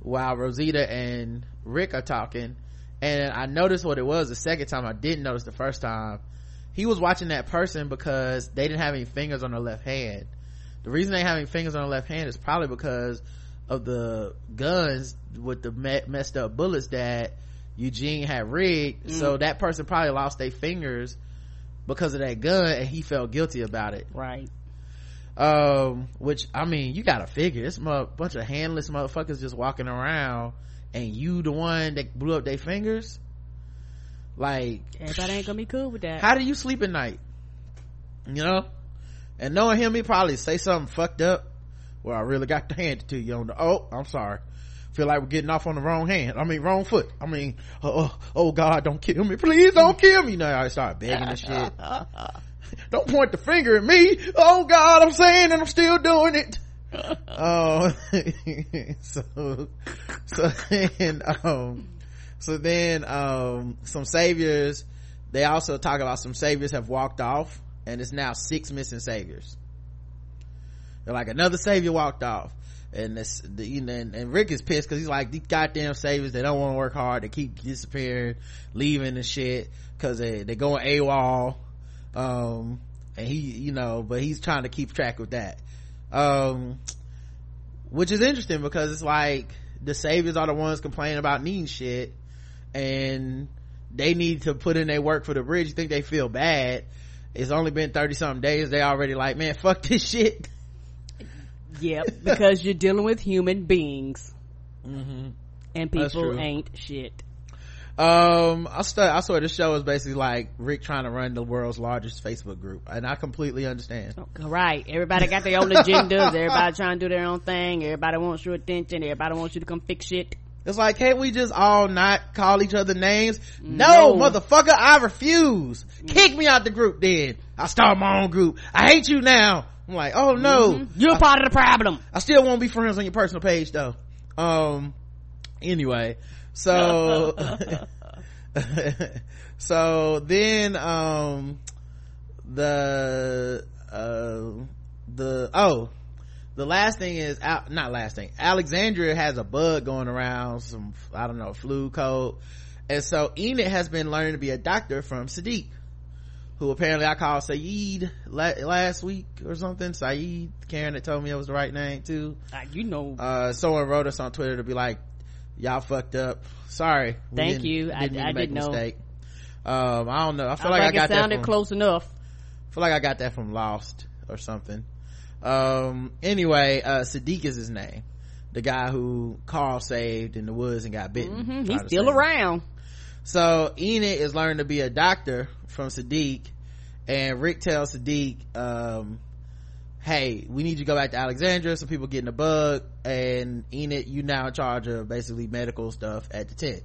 while rosita and rick are talking and i noticed what it was the second time. I didn't notice the first time. He was watching that person because they didn't have any fingers on their left hand. The reason they having fingers on their left hand is probably because of the guns with the me- messed up bullets that Eugene had rigged. Mm. So that person probably lost their fingers because of that gun and he felt guilty about it. Right. Um which i mean you gotta figure it's a bunch of handless motherfuckers just walking around and you the one that blew up their fingers? Like everybody ain't gonna be cool with that. how do you sleep at night? You know? And knowing him he probably say something fucked up. Well i really got to hand it to you on the oh i'm sorry. Feel like we're getting off on the wrong hand. I mean wrong foot. I mean oh, oh god don't kill me. Please don't kill me. You know i start begging and shit. Don't point the finger at me. Oh god i'm saying and i'm still doing it oh so so then um so then um some saviors they also talk about some saviors have walked off and it's now six missing saviors. They're like another savior walked off. And this the, you know and, and rick is pissed because he's like these goddamn saviors they don't want to work hard they keep disappearing leaving and shit because they they going awol um and he you know but he's trying to keep track of that um which is interesting because it's like the saviors are the ones complaining about needing shit and they need to put in their work for the bridge. You think they feel bad? It's only been 30 something days. They already like man fuck this shit. Yep because you're dealing with human beings. Mm-hmm. and people ain't shit um i st- i swear this show is basically like rick trying to run the world's largest facebook group and i completely understand. Right. Everybody got their own agendas. Everybody trying to do their own thing. Everybody wants your attention. Everybody wants you to come fix shit. It's like can't we just all not call each other names? No, no. motherfucker i refuse. Kick me out the group then. I start my own group. I hate you now. I'm like oh no. Mm-hmm. you're I, part of the problem. I still won't be friends on your personal page though. Um anyway so so then um the uh the oh the last thing is not last thing alexandria has a bug going around some i don't know flu cold. And so enid has been learning to be a doctor from siddiq who apparently i called saeed last week or something. Saeed karen that told me it was the right name too. Uh, you know. Uh someone wrote us on twitter to be like y'all fucked up. Sorry. Thank you. i, didn't, I didn't know. mistake. um i don't know. I feel I like, like, i got sounded that from, close enough. I feel like i got that from lost or something. Um anyway uh siddiq is his name. The guy who carl saved in the woods and got bitten. Mm-hmm. he's still around. So enid is learning to be a doctor from siddiq and rick tells siddiq um hey we need you to go back to alexandria some people getting a bug and enid you now in charge of basically medical stuff at the tent.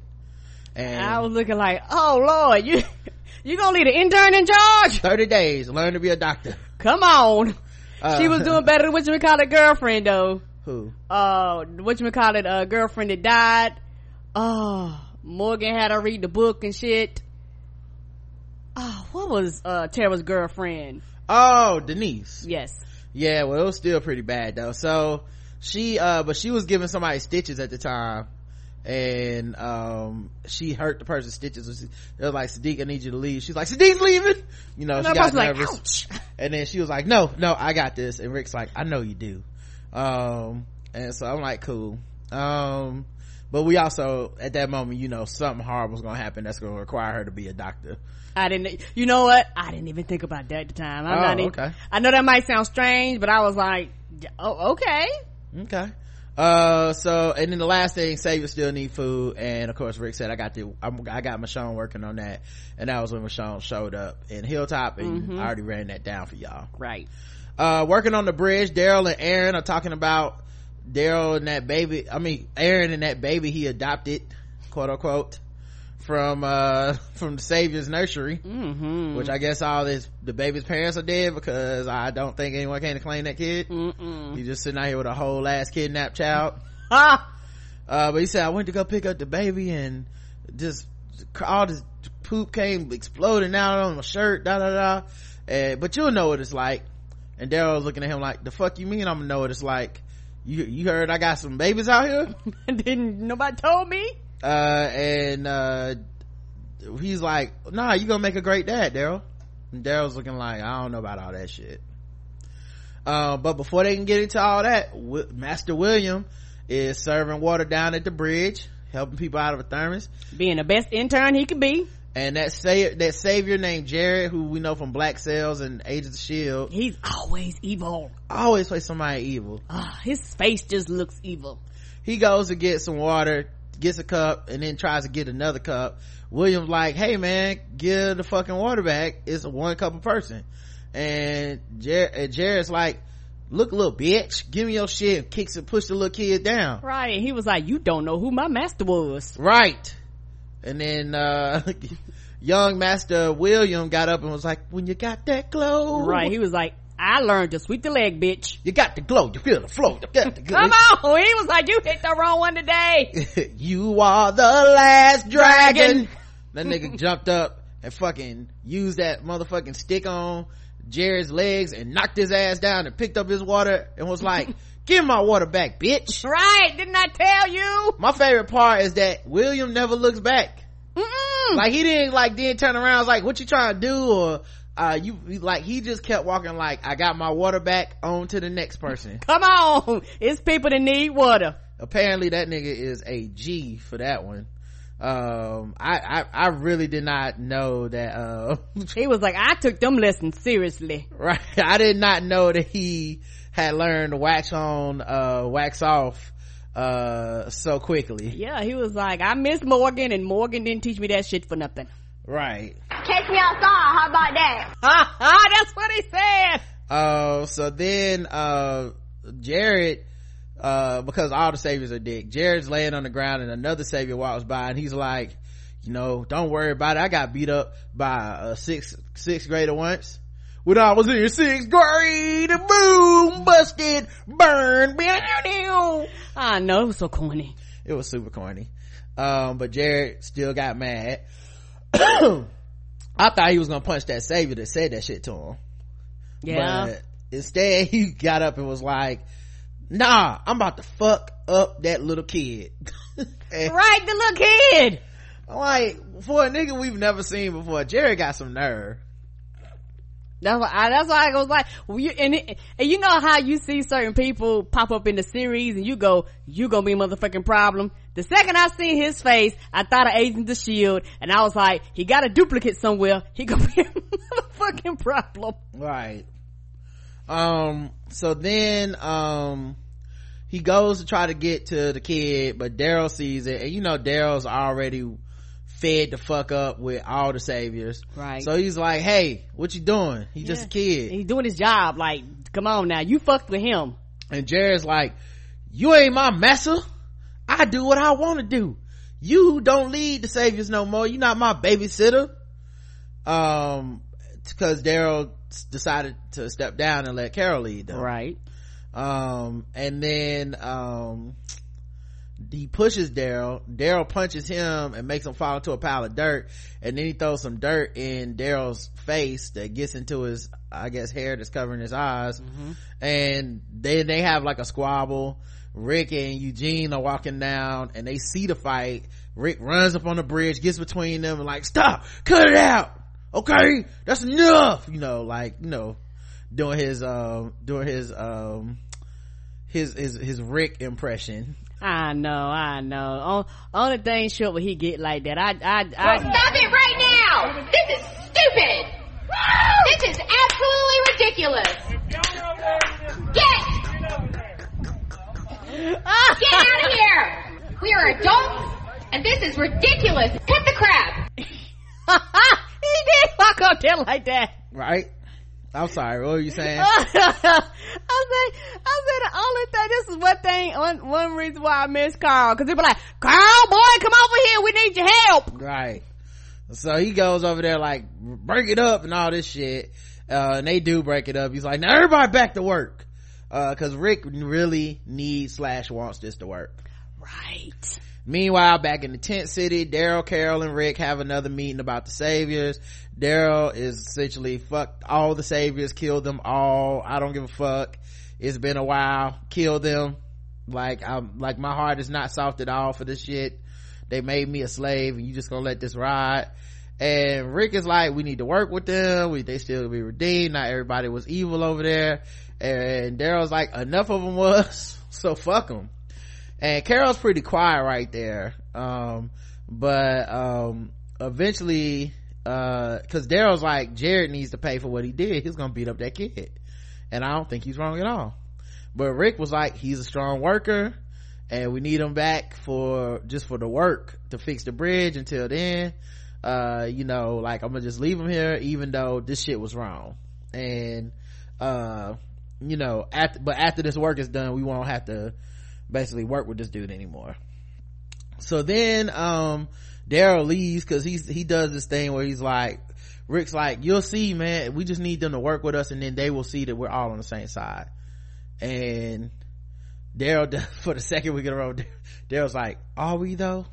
And i was looking like oh lord you you gonna leave an intern in charge? 30 days learn to be a doctor. Come on. Uh, she was doing better than what you call it girlfriend though. Who? Uh what you call it uh girlfriend that died. Oh morgan had her read the book and shit. Oh what was uh tara's girlfriend? Oh denise. Yes yeah well it was still pretty bad though. So she uh but she was giving somebody stitches at the time. And um she hurt the person's stitches. They was like siddiq i need you to leave. She's like siddiq's leaving? You know and she got nervous. Like, and then she was like no no i got this. And rick's like i know you do. Um and so i'm like cool. Um but we also at that moment you know something horrible was gonna happen that's gonna require her to be a doctor I didn't, you know what? I didn't even think about that at the time. I'm oh, not even, okay. I know that might sound strange, but I was like, oh, okay. Okay. Uh, so, and then the last thing, Savior still need food. And of course, Rick said, I got the, I'm, i got Michonne working on that. And that was when Michonne showed up in Hilltop and mm-hmm. I already ran that down for y'all. Right. Uh, working on the bridge, Daryl and Aaron are talking about Daryl and that baby, I mean, Aaron and that baby he adopted, quote unquote from uh from the savior's nursery mm-hmm. which i guess all this the baby's parents are dead because i don't think anyone came to claim that kid Mm-mm. he's just sitting out here with a whole ass kidnapped child ah! uh but he said i went to go pick up the baby and just all this poop came exploding out on my shirt da da da and but you'll know what it's like and daryl's looking at him like the fuck you mean i'm gonna know what it's like you you heard i got some babies out here? Didn't nobody told me. Uh, and uh, he's like nah you gonna make a great dad daryl. And daryl's looking like i don't know about all that shit. Uh, but before they can get into all that w- master william is serving water down at the bridge helping people out of a thermos. Being the best intern he could be and that say that savior named Jared, who we know from Black Sails and Agents of the Shield, he's always evil. Always play somebody evil. Uh, his face just looks evil. He goes to get some water, gets a cup, and then tries to get another cup. William's like, "Hey man, give the fucking water back. It's a one cup a person." And, Jer- Jared's like, "Look, little bitch, give me your shit." And kicks and push the little kid down. Right. And he was like, "You don't know who my master was." Right and then uh young master william got up and was like when you got that glow right he was like I learned to sweep the leg, bitch. You got the glow. You feel the flow. You got the glow. Come on. He was like, you hit the wrong one today. you are the last dragon. that nigga jumped up and fucking used that motherfucking stick on Jared's legs and knocked his ass down and picked up his water and was like, give my water back, bitch. Right. Didn't I tell you? My favorite part is that William never looks back. Mm-mm. Like he didn't like didn't turn around was like, what you trying to do? Or, uh, you, like he just kept walking like, I got my water back on to the next person. Come on. It's people that need water. Apparently that nigga is a G for that one. Um, I, I, I really did not know that, uh, he was like, I took them lessons seriously. Right. I did not know that he, had learned wax on uh wax off uh so quickly. Yeah he was like i miss morgan and morgan didn't teach me that shit for nothing. Right. Catch me outside how about that? Ah, that's what he said. Uh so then uh jared uh because all the saviors are dick jared's laying on the ground and another savior walks by and he's like you know don't worry about it. I got beat up by a sixth sixth grader once when I was in sixth grade. Boom, busted, burn. I know, it was so corny. It was super corny. Um, but Jared still got mad. I thought he was gonna punch that savior that said that shit to him. Yeah. But instead he got up and was like, nah, I'm about to fuck up that little kid. right, the little kid. I'm like, for a nigga we've never seen before, Jared got some nerve. That's why I, that's why I was like, well, you, and, it, and you know how you see certain people pop up in the series and you go, you gonna be a motherfucking problem. The second I seen his face, I thought of Agent the Shield and I was like, he got a duplicate somewhere. He gonna be a motherfucking problem. Right. Um, so then, um, he goes to try to get to the kid, but Daryl sees it and you know Daryl's already fed the fuck up with all the saviors. Right. So he's like, hey, what you doing? He's yeah. just a kid. He's doing his job. Like, come on now. You fucked with him. And Jared's like, you ain't my messer. I do what I want to do. You don't lead the saviors no more. You're not my babysitter. Um, cause Daryl decided to step down and let Carol lead them. Right. Um, and then, um, he pushes Daryl. Daryl punches him and makes him fall into a pile of dirt. And then he throws some dirt in Daryl's face that gets into his, I guess, hair that's covering his eyes. Mm-hmm. And then they have like a squabble. Rick and Eugene are walking down and they see the fight. Rick runs up on the bridge, gets between them and like, stop, cut it out. Okay, that's enough. You know, like, you know, doing his, um, doing his, um, his, his, his Rick impression I know, I know. only thing short when he get like that. I, I, I. Stop it right now! This is stupid! This is absolutely ridiculous! Get! Get out of here! We are adults, and this is ridiculous! Cut the crap! he did walk up there like that. Right? I'm sorry. What were you saying? I said, I said the only thing. This is one thing. One one reason why I miss Carl because he be like, Carl, boy, come over here. We need your help. Right. So he goes over there like break it up and all this shit. Uh, and they do break it up. He's like, now everybody back to work. Uh, cause Rick really needs slash wants this to work. Right. Meanwhile, back in the tent city, Daryl, Carol, and Rick have another meeting about the saviors. Daryl is essentially fucked all the saviors, killed them all. I don't give a fuck. It's been a while. Kill them. Like I'm like my heart is not soft at all for this shit. They made me a slave and you just gonna let this ride. And Rick is like, we need to work with them. We, they still be redeemed. Not everybody was evil over there. And Daryl's like, enough of them was. So fuck them and carol's pretty quiet right there. Um, but um, eventually uh because daryl's like jared needs to pay for what he did. He's gonna beat up that kid. And i don't think he's wrong at all. But rick was like he's a strong worker and we need him back for just for the work to fix the bridge until then. Uh you know like i'm gonna just leave him here even though this shit was wrong. And uh you know after but after this work is done we won't have to basically work with this dude anymore. So then um daryl leaves because he's he does this thing where he's like rick's like you'll see man. We just need them to work with us and then they will see that we're all on the same side. And daryl for the second week in a row daryl's like are we though?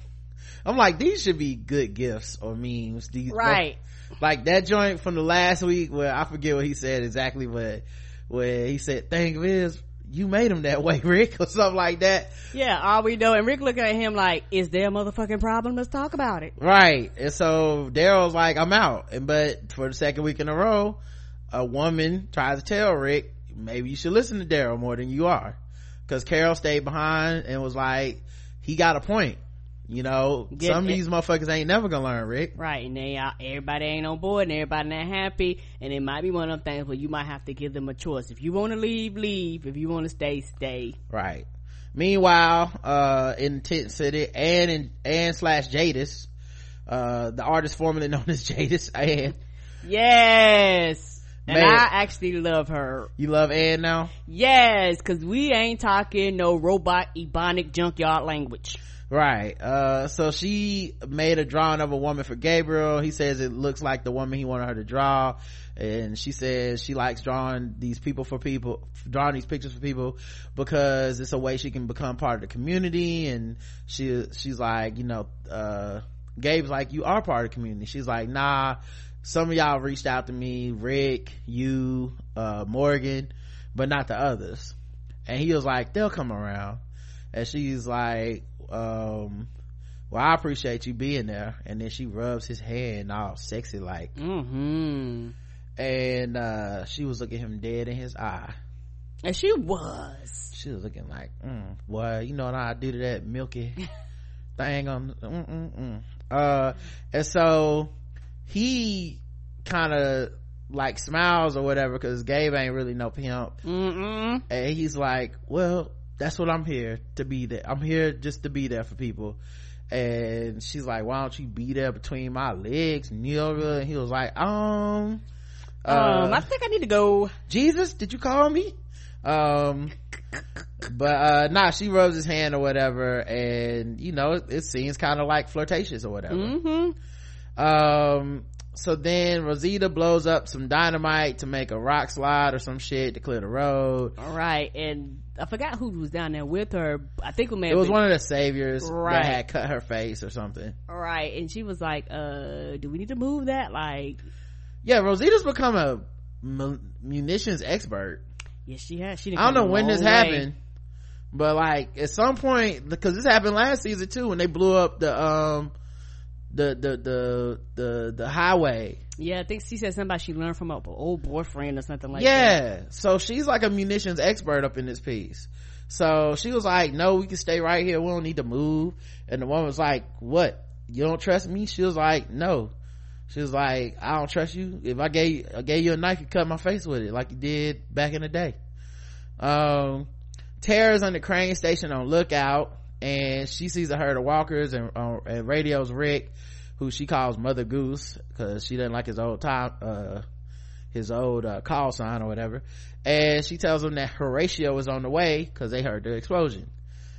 I'm like these should be good gifts or memes. These right. like that joint from the last week where i forget what he said exactly but where he said thing is you made him that way rick or something like that. Yeah all we know and rick looking at him like is there a motherfucking problem? Let's talk about it. Right and so daryl's like i'm out and but for the second week in a row a woman tries to tell rick maybe you should listen to daryl more than you are. Because carol stayed behind and was like he got a point you know Get some of these motherfuckers ain't never gonna learn rick. Right and they everybody ain't on board and everybody not happy and it might be one of them things where you might have to give them a choice. If you want to leave leave. If you want to stay stay. Right. Meanwhile uh in tent city and in and slash jadis uh the artist formerly known as jadis and yes. And Man. i actually love her. You love Ann now? Yes because we ain't talking no robot ebonic junkyard language right. Uh so she made a drawing of a woman for gabriel. He says it looks like the woman he wanted her to draw. And she says she likes drawing these people for people drawing these pictures for people because it's a way she can become part of the community. And she she's like you know uh gabe's like you are part of the community. She's like nah some of y'all reached out to me rick you uh morgan but not the others. And he was like they'll come around. And she's like um well i appreciate you being there. And then she rubs his hand all sexy like mm-hmm. and uh she was looking him dead in his eye. And she was. She was looking like mm, well you know what i do to that milky thing on mm, uh and so he kind of like smiles or whatever because gabe ain't really no pimp. Mm-mm. and he's like well that's what i'm here to be there. I'm here just to be there for people. And she's like why don't you be there between my legs Nyoga? and he was like um um uh, i think i need to go. Jesus did you call me? Um but uh nah she rubs his hand or whatever. And you know it, it seems kind of like flirtatious or whatever. Mm-hmm. Um so then rosita blows up some dynamite to make a rock slide or some shit to clear the road. All right. And i forgot who was down there with her. I think may it was been- one of the saviors Right. that had cut her face or something. Right, and she was like uh do we need to move that? Like yeah rosita's become a munitions expert. Yes she has. She i don't know when this way. happened but like at some point because this happened last season too when they blew up the um the the the the, the highway yeah i think she said something about she learned from an old boyfriend or something like that. Yeah so she's like a munitions expert up in this piece. So she was like no we can stay right here. We don't need to move. And the woman was like what? You don't trust me? She was like no. She was like i don't trust you. If i gave i gave you a knife you cut my face with it like you did back in the day. Um tara's on the crane station on lookout and she sees a herd of walkers and, uh, and radios rick who she calls mother goose because she doesn't like his old time uh his old uh, call sign or whatever. And she tells him that horatio is on the way because they heard the explosion.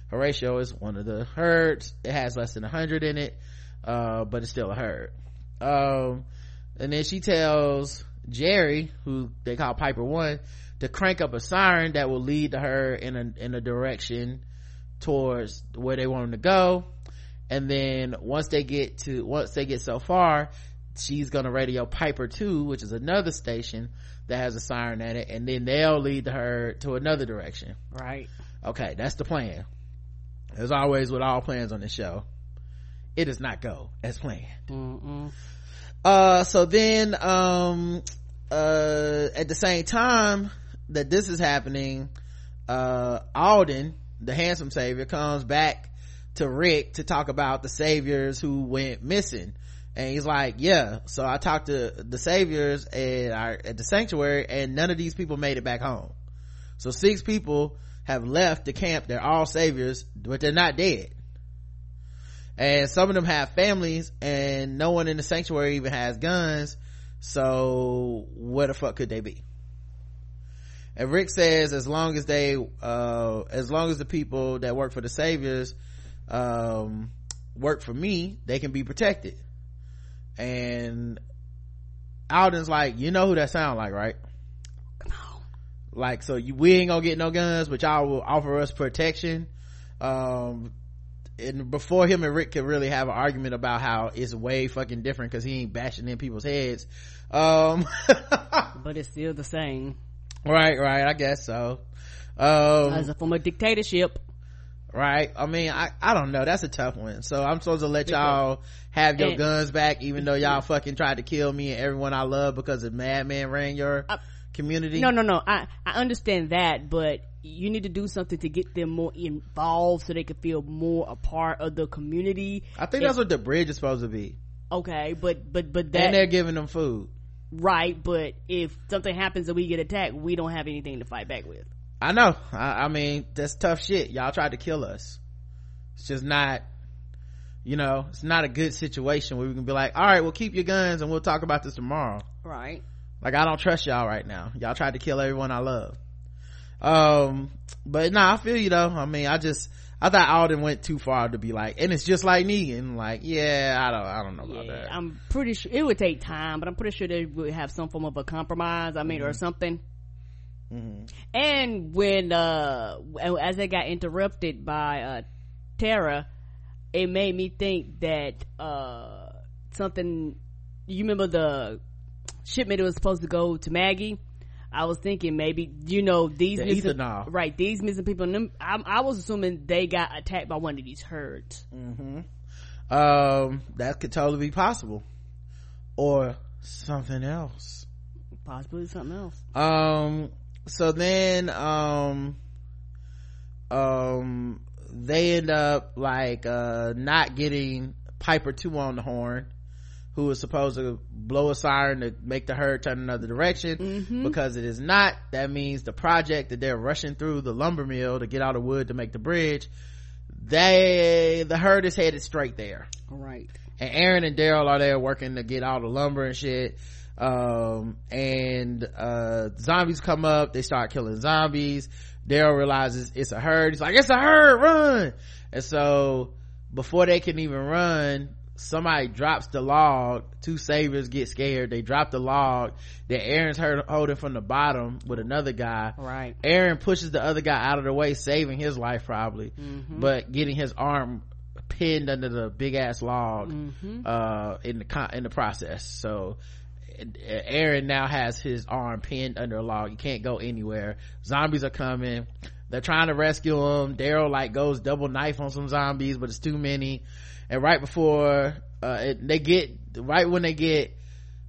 Horatio is one of the herds. It has less than a hundred in it uh, but it's still a herd. Um, and then she tells jerry who they call piper one to crank up a siren that will lead the herd in a in a direction towards where they want him to go and then once they get to once they get so far she's gonna radio piper 2 which is another station that has a siren at it and then they'll lead the herd to another direction. Right. Okay that's the plan. As always with all plans on this show it does not go as planned. Mm-mm. uh so then um uh at the same time that this is happening uh alden the handsome savior comes back to rick to talk about the saviors who went missing. And he's like yeah. So i talked to the saviors and our, at the sanctuary and none of these people made it back home. So six people have left the camp. They're all saviors but they're not dead. And some of them have families and no one in the sanctuary even has guns. So where the fuck could they be? And rick says as long as they uh as long as the people that work for the saviors um work for me they can be protected. And alden's like you know who that sound like right? Like so you we ain't gonna get no guns but y'all will offer us protection. Um and before him and rick could really have an argument about how it's way fucking different because he ain't bashing in people's heads. Um but it's still the same. Right right i guess so. Um as a form of dictatorship right? I mean i i don't know. That's a tough one. So i'm supposed to let y'all have your And- guns back even though y'all fucking tried to kill me and everyone i love because a madman ran your Uh, community? No no no. I i understand that but you need to do something to get them more involved so they can feel more a part of the community. I think that's what the bridge is supposed to be. Okay but but but and they're giving them food. Right but if something happens and we get attacked we don't have anything to fight back with I know. I, I mean, that's tough shit. Y'all tried to kill us. It's just not, you know, it's not a good situation where we can be like, all right, well, keep your guns and we'll talk about this tomorrow. right Like, I don't trust y'all right now. Y'all tried to kill everyone I love. Um, but nah, I feel you though. I mean, I just, I thought Alden went too far to be like, and it's just like Negan. Like, yeah, I don't, I don't know about that. I'm pretty sure it would take time, but I'm pretty sure they would have some form of a compromise. I mean, Mm-hmm. or something. And when uh as they got interrupted by uh Tara, it made me think that uh something. You remember the shipment that was supposed to go to Maggie? I was thinking maybe you know these The missing, ethanol. right? These missing people. Them, I, I was assuming they got attacked by one of these herds. Hmm. Um, that could totally be possible. Or something else. Possibly something else. um so then um um they end up like uh not getting piper 2 on the horn who was supposed to blow a siren to make the herd turn another direction because it is not that means the project that they're rushing through the lumber mill to get all the wood to make the bridge they the herd is headed straight there Right. and Aaron and Daryl are there working to get all the lumber and shit. Um, and, uh, zombies come up, they start killing zombies. Daryl realizes it's a herd. He's like, it's a herd, run! And so, before they can even run, somebody drops the log. Two saviors get scared. They drop the log that Aaron's herd- holding from the bottom with another guy. Right. Aaron pushes the other guy out of the way, saving his life probably, but getting his arm pinned under the big ass log uh, in the con- in the process. So Aaron now has his arm pinned under a log. He can't go anywhere. Zombies are coming. They're trying to rescue him. Daryl like goes double knife on some zombies, but it's too many. And right before uh, it, they get right when they get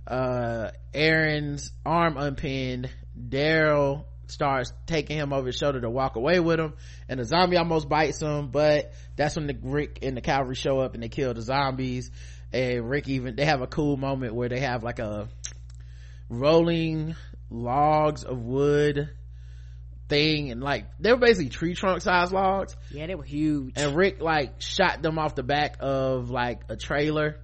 uh aaron's arm unpinned daryl starts taking him over his shoulder to walk away with him and the zombie almost bites him but that's when the rick and the cavalry show up and they kill the zombies and rick even they have a cool moment where they have like a rolling logs of wood thing and like they were basically tree trunk size logs Yeah, they were huge. and Rick like shot them off the back of like a trailer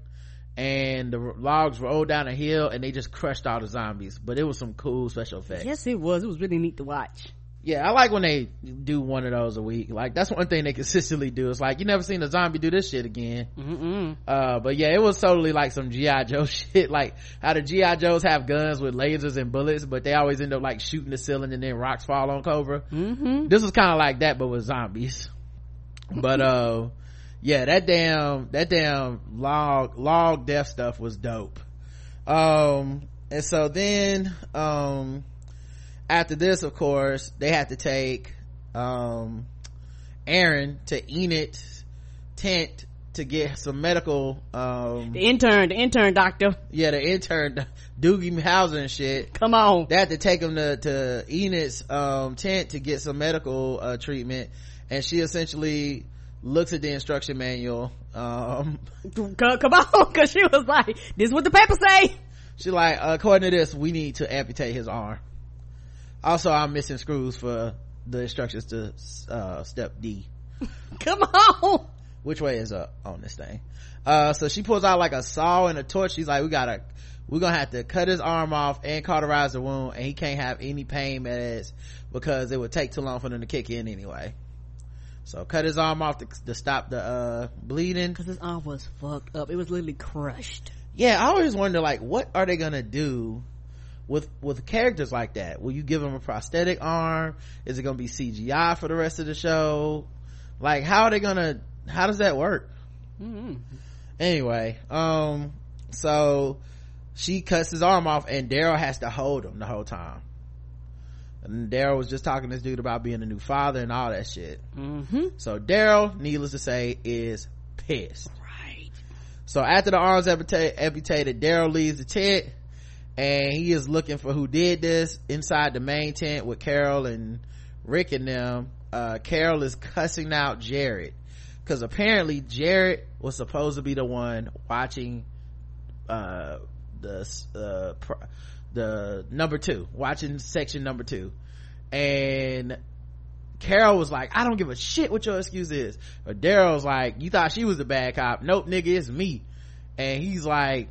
and the logs rolled down a hill and they just crushed all the zombies but it was some cool special effects yes, it was. It was really neat to watch. Yeah i like when they do one of those a week. Like that's one thing they consistently do. It's like you never seen a zombie do this shit again. Uh but yeah it was totally like some gi joe shit. Like how the gi joes have guns with lasers and bullets but they always end up like shooting the ceiling and then rocks fall on cobra. Mm-hmm. this was kind of like that but with zombies. But uh yeah that damn that damn log log death stuff was dope. Um and so then um after this of course they had to take um aaron to enid's tent to get some medical um The intern, the intern doctor. yeah the intern doogie howser and shit Come on. they had to take him to, to Enid's, um, tent to get some medical, uh, treatment. And she essentially looks at the instruction manual um come on because she was like this is what the paper say she like according to this we need to amputate his arm also i'm missing screws for the instructions to uh, step d. Come on! Which way is up on this thing? Uh so she pulls out like a saw and a torch. She's like we gotta we're gonna have to cut his arm off and cauterize the wound and he can't have any pain meds because it would take too long for them to kick in anyway. So cut his arm off to, to stop the uh bleeding. Because his arm was fucked up. It was literally crushed. Yeah i always wonder like what are they gonna do with with characters like that will you give them a prosthetic arm? Is it gonna be cgi for the rest of the show? Like how are they gonna how does that work? Mm-hmm. anyway um so she cuts his arm off and daryl has to hold him the whole time. And daryl was just talking to this dude about being a new father and all that shit. Mm-hmm. so daryl needless to say is pissed. Right. So after the arms amputated daryl leaves the tent and he is looking for who did this inside the main tent with carol and rick and them. Uh, carol is cussing out jared. Because apparently jared was supposed to be the one watching uh, the uh, the number two watching section number two. And carol was like i don't give a shit what your excuse is. But daryl's like you thought she was a bad cop. Nope nigga it's me. And he's like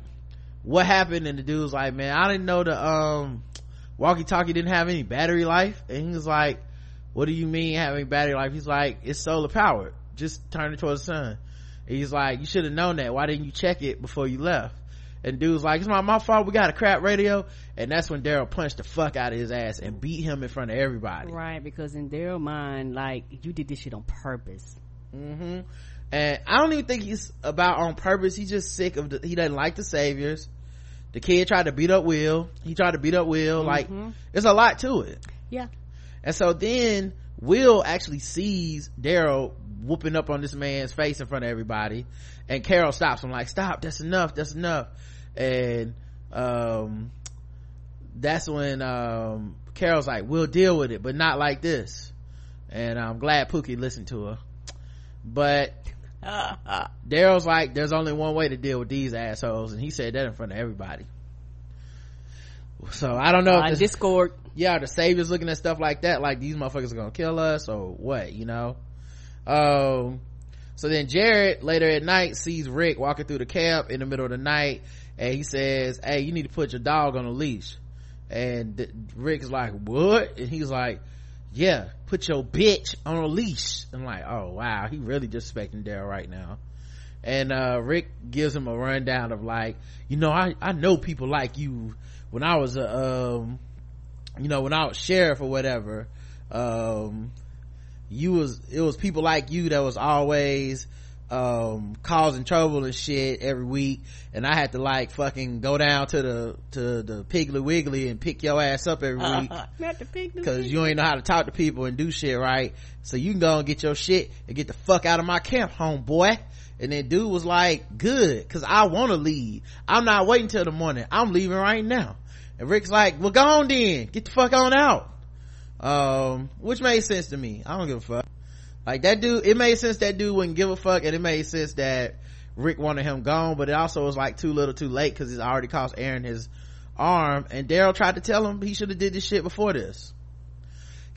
what happened? And the dude's like man i didn't know the um walkie talkie didn't have any battery life. And he was like what do you mean having battery life? He's like it's solar powered just turn it towards the sun. And he's like you should have known that. Why didn't you check it before you left? And dude's like it's not my fault. We got a crap radio. And that's when daryl punched the fuck out of his ass and beat him in front of everybody. Right because in daryl mind like you did this shit on purpose. Mm-hmm. And i don't even think he's about on purpose. He's just sick of the, he doesn't like the saviors the kid tried to beat up will. He tried to beat up will. Mm-hmm. like there's a lot to it. Yeah. And so then will actually sees daryl whooping up on this man's face in front of everybody. And carol stops him like stop that's enough that's enough. And um that's when um carol's like we'll deal with it but not like this. And i'm glad pookie listened to her. But daryl's like there's only one way to deal with these assholes and he said that in front of everybody. So i don't know uh, discord. Yeah the saviors looking at stuff like that like these motherfuckers are gonna kill us or what you know? Um so then jared later at night sees rick walking through the camp in the middle of the night and he says hey you need to put your dog on a leash. And rick's like what? And he's like yeah put your bitch on a leash. I'm like oh wow he really disrespecting daryl right now. And uh, rick gives him a rundown of like you know i i know people like you. When i was a um you know when i was sheriff or whatever um you was it was people like you that was always um causing trouble and shit every week. And i had to like fucking go down to the to the piggly wiggly and pick your ass up every week. Because you ain't know how to talk to people and do shit right? So you can go and get your shit and get the fuck out of my camp homeboy. And then dude was like good because i want to leave. I'm not waiting till the morning. I'm leaving right now. And rick's like well go on then. Get the fuck on out. Um which made sense to me. I don't give a fuck like that dude it made sense that dude wouldn't give a fuck and it made sense that rick wanted him gone but it also was like too little too late because it already cost aaron his arm and daryl tried to tell him he should have did this shit before this.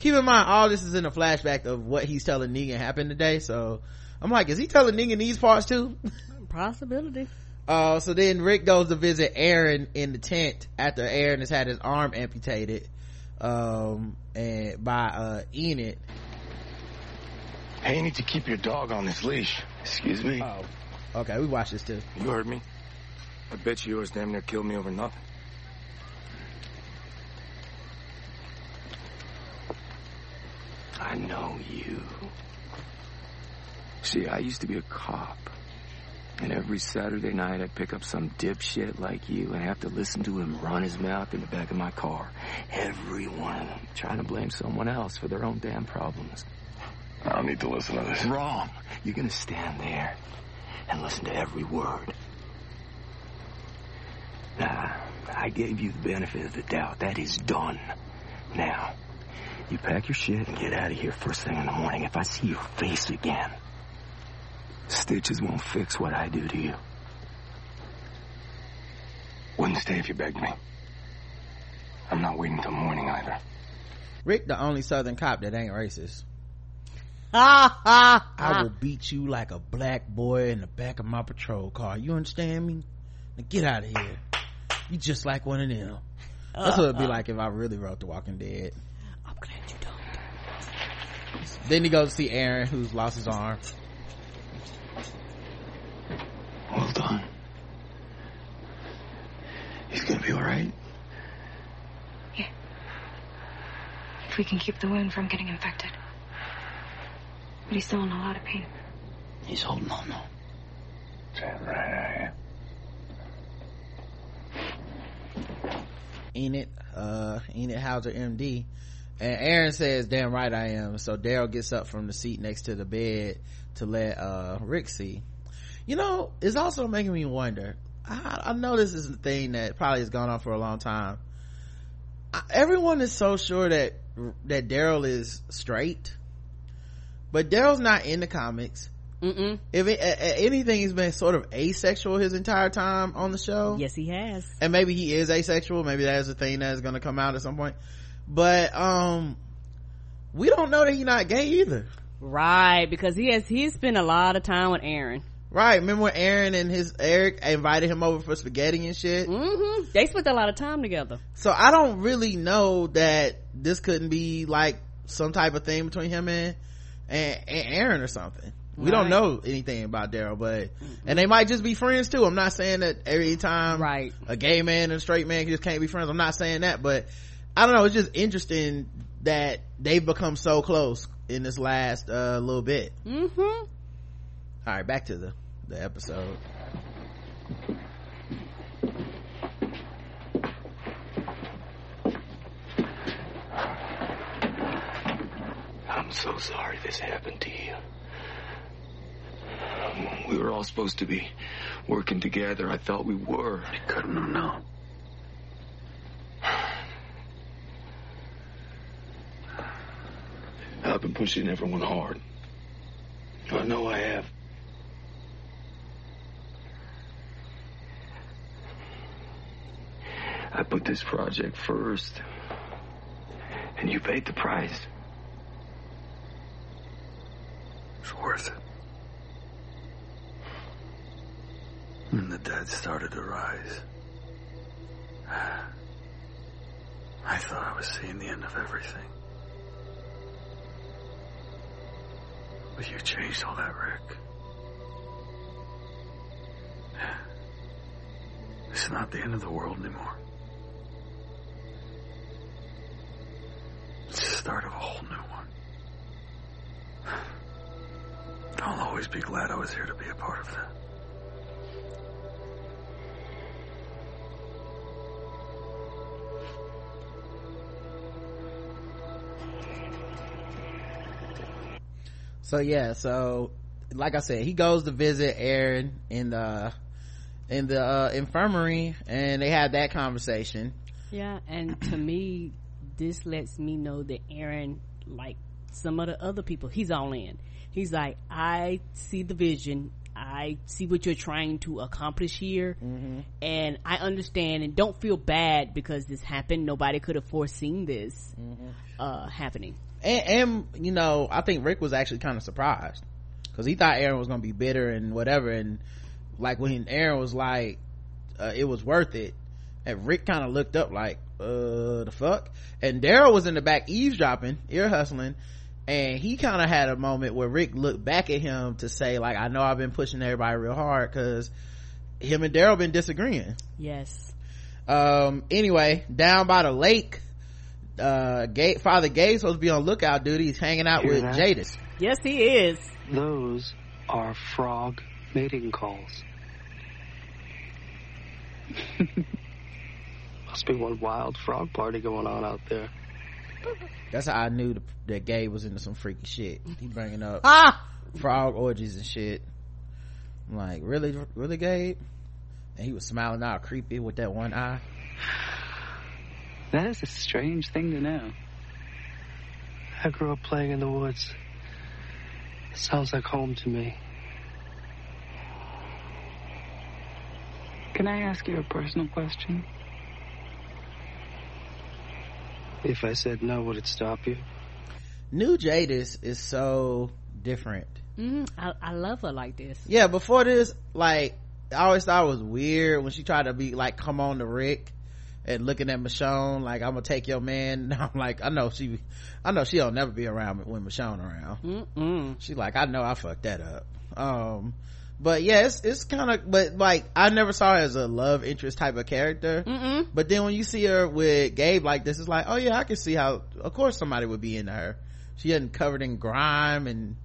Keep in mind all this is in a flashback of what he's telling negan happened today so i'm like is he telling negan these parts too? Possibility. Uh so then rick goes to visit aaron in the tent after aaron has had his arm amputated um and by uh enid Hey, you need to keep your dog on this leash. Excuse me? Oh. Okay, we watched this too. You heard me. I bet you yours damn near killed me over nothing. I know you. See, I used to be a cop. And every Saturday night I'd pick up some dipshit like you and have to listen to him run his mouth in the back of my car. Every one of them trying to blame someone else for their own damn problems. I don't need to listen to this. Wrong. You're gonna stand there and listen to every word. Now, I gave you the benefit of the doubt. That is done. Now, you pack your shit and get out of here first thing in the morning. If I see your face again, Stitches won't fix what I do to you. Wouldn't stay if you begged me. I'm not waiting till morning either. Rick, the only southern cop that ain't racist. I will beat you like a black boy in the back of my patrol car. You understand me? Now get out of here. You just like one of them. That's what it'd be like if I really wrote The Walking Dead. I'm glad you don't. Then he goes to see Aaron, who's lost his arm. Well done. He's gonna be alright. Yeah. If we can keep the wound from getting infected. But he's still in a lot of pain. He's holding on though. Damn right I am. Enid, uh, Enid Howser, MD. And Aaron says, damn right I am. So Daryl gets up from the seat next to the bed to let, uh, Rick see. You know, it's also making me wonder. I, I know this is a thing that probably has gone on for a long time. I, everyone is so sure that, that Daryl is straight. But Daryl's not in the comics. Mm-mm. If it, a- anything, he's been sort of asexual his entire time on the show Yes, he has. and maybe he is asexual maybe that's a thing that's going to come out at some point but um we don't know that he's not gay either Right, because he has he's spent a lot of time with Aaron. right remember when aaron and his eric invited him over for spaghetti and shit Mm-hmm. They spent a lot of time together. so i don't really know that this couldn't be like some type of thing between him and and, and aaron or something. We don't know anything about daryl but and they might just be friends too. I'm not saying that every time Right. a gay man and a straight man just can't be friends. I'm not saying that but i don't know. It's just interesting that they've become so close in this last uh little bit. Mm-hmm. all right back to the the episode I'm so sorry this happened to you. We were all supposed to be working together. I thought we were. I couldn't have known. I've been pushing everyone hard. I know I have. I put this project first, and you paid the price. It's worth it. And the dead started to rise. I thought I was seeing the end of everything. But you changed all that, Rick. It's not the end of the world anymore. It's the start of a whole new one. I'll always be glad I was here to be a part of that. so yeah so like i said he goes to visit aaron in the in the uh, infirmary and they had that conversation Yeah, and to me, this lets me know that Aaron, like some of the other people, he's all in. He's like, I see the vision. I see what you're trying to accomplish here. And I understand and don't feel bad because this happened. Nobody could have foreseen this, uh, happening. and, and you know i think rick was actually kind of surprised because he thought aaron was gonna be bitter and whatever and like when aaron was like uh, it was worth it and rick kind of looked up like uh the fuck and daryl was in the back eavesdropping ear hustling and he kind of had a moment where rick looked back at him to say like i know i've been pushing everybody real hard because him and daryl been disagreeing Yes. um anyway down by the lake uh Ga- father gabe's supposed to be on lookout duty he's hanging out Hear with that? jadis Yes, he is. Those are frog mating calls. Must be one wild frog party going on out there. That's how I knew the, that Gabe was into some freaky shit. He bringing up ah! frog orgies and shit. I'm like, really, really, Gabe? And he was smiling all creepy with that one eye. That is a strange thing to know. I grew up playing in the woods. It sounds like home to me. Can I ask you a personal question? If I said no, would it stop you? New Jadis is so different. Mm, I, I love her like this. Yeah, before this, like, I always thought it was weird when she tried to be like, come on to Rick and looking at Michonne, like, I'm gonna take your man. I'm like, I know she, I know she'll never be around when Michonne around. Mm-mm. She like, I know I fucked that up. Um, but yeah, it's, it's kind of, but like, I never saw her as a love interest type of character. Mm-mm. But then when you see her with Gabe like this, it's like, oh yeah, I can see how, of course somebody would be into her. She hadn't covered in grime and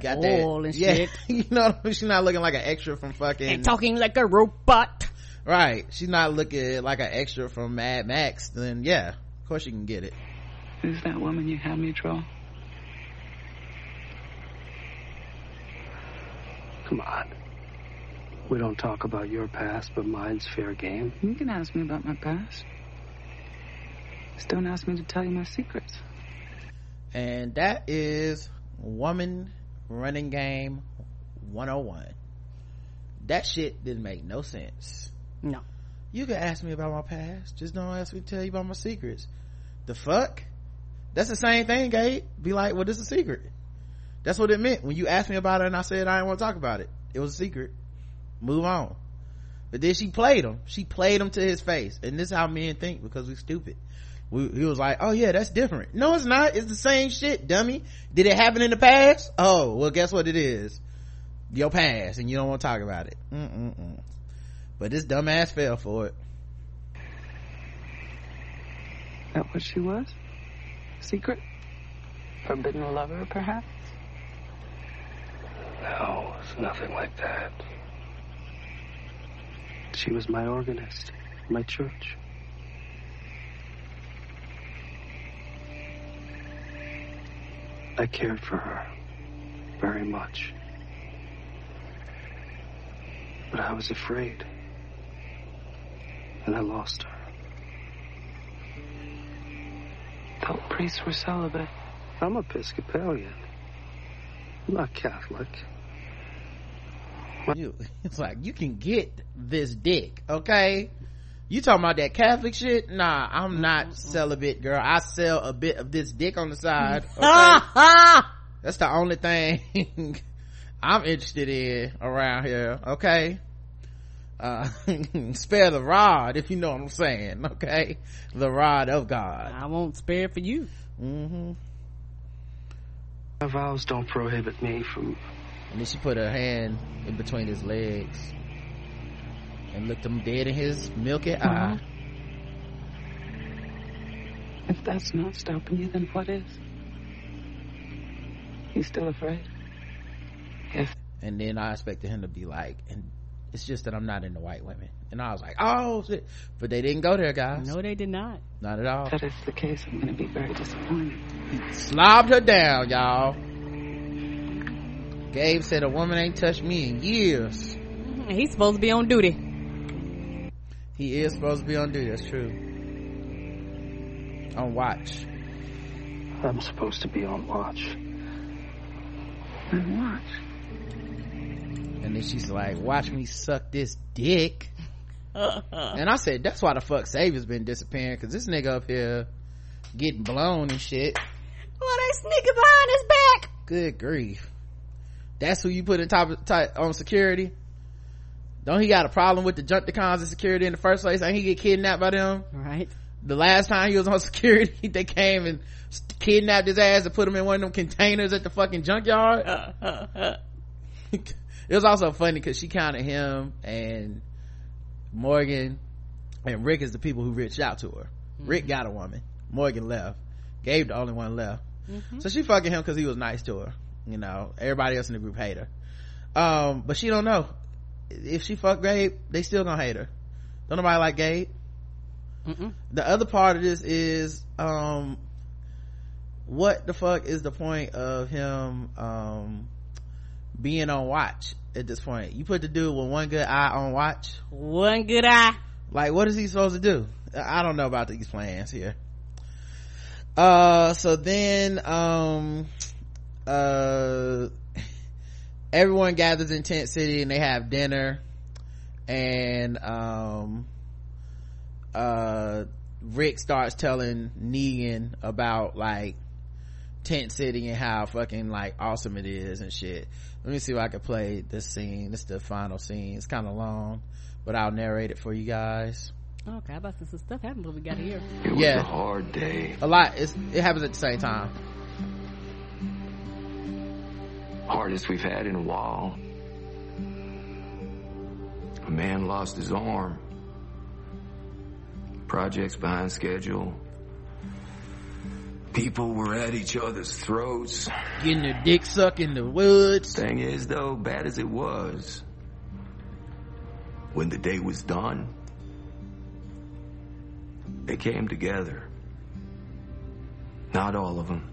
got oil that, and yeah, shit. you know, she's not looking like an extra from fucking, And talking like a robot. right. She's not looking like an extra from Mad Max. Then yeah, of course you can get it. Who's that woman you had me draw? Come on. We don't talk about your past, but mine's fair game. You can ask me about my past. Just don't ask me to tell you my secrets. And that is Woman Running Game 101. That shit didn't make no sense. No. You can ask me about my past, just don't ask me to tell you about my secrets. The fuck? That's the same thing, Gabe. Be like, well, this is a secret. That's what it meant when you asked me about it and I said I didn't want to talk about it. It was a secret. Move on. But then she played him. She played him to his face. And this is how men think because we're stupid. We, he was like, oh yeah, that's different. No, it's not. It's the same shit, dummy. Did it happen in the past? Oh, well, guess what it is? Your past, and you don't want to talk about it. Mm-mm-mm. But this dumbass fell for it. That what she was? Secret? Forbidden lover, perhaps? No, it's nothing like that. She was my organist, my church. I cared for her very much. But I was afraid. And I lost her. Thought priests were celibate. I'm Episcopalian. I'm not Catholic. You, it's like, you can get this dick, okay? You talking about that Catholic shit? Nah, I'm not celibate, girl. I sell a bit of this dick on the side, okay? That's the only thing I'm interested in around here, okay? Uh, spare the rod, if you know what I'm saying, okay? The rod of God. I won't spare for you. Mm-hmm. My vows don't prohibit me from And then she put her hand in between his legs and looked him dead in his milky uh-huh. eye. If that's not stopping you, then what is? You still afraid? Yes. And then I expected him to be like, and it's just that I'm not into white women. And I was like, oh shit. But they didn't go there, guys. No, they did not. Not at all. If that is the case, I'm going to be very disappointed. He slobbed her down, y'all. Gabe said a woman ain't touched me in years. He's supposed to be on duty. He is supposed to be on duty, that's true. On watch. I'm supposed to be on watch. On watch. And then she's like, watch me suck this dick. and I said, that's why the fuck Savior's been disappearing, cause this nigga up here getting blown and shit. Well, they sneaking behind his back. Good grief. That's who you put in top, top on security? Don't he got a problem with the junk the cons and security in the first place? Ain't he get kidnapped by them? Right. The last time he was on security, they came and kidnapped his ass and put him in one of them containers at the fucking junkyard. it was also funny because she counted him and Morgan and Rick is the people who reached out to her. Mm-hmm. Rick got a woman. Morgan left. Gabe the only one left. Mm-hmm. So she fucking him because he was nice to her. You know, everybody else in the group hate her. Um, but she don't know. If she fuck Gabe, they still gonna hate her. Don't nobody like Gabe. Mm-mm. The other part of this is, um, what the fuck is the point of him, um, being on watch at this point? You put the dude with one good eye on watch? One good eye. Like, what is he supposed to do? I don't know about these plans here. Uh, so then, um, uh, everyone gathers in tent city and they have dinner. And um uh rick starts telling negan about like tent city and how fucking like awesome it is and shit. Let me see if i can play this scene. This is the final scene. It's kind of long but i'll narrate it for you guys. Okay, I about to some stuff happened when we got here. It was Yeah. a hard day. a lot. It's, it happens at the same time Hardest we've had in a while. A man lost his arm. Projects behind schedule. People were at each other's throats. getting their dick sucked in the woods Thing is, though, bad as it was, when the day was done, they came together. Not all of them,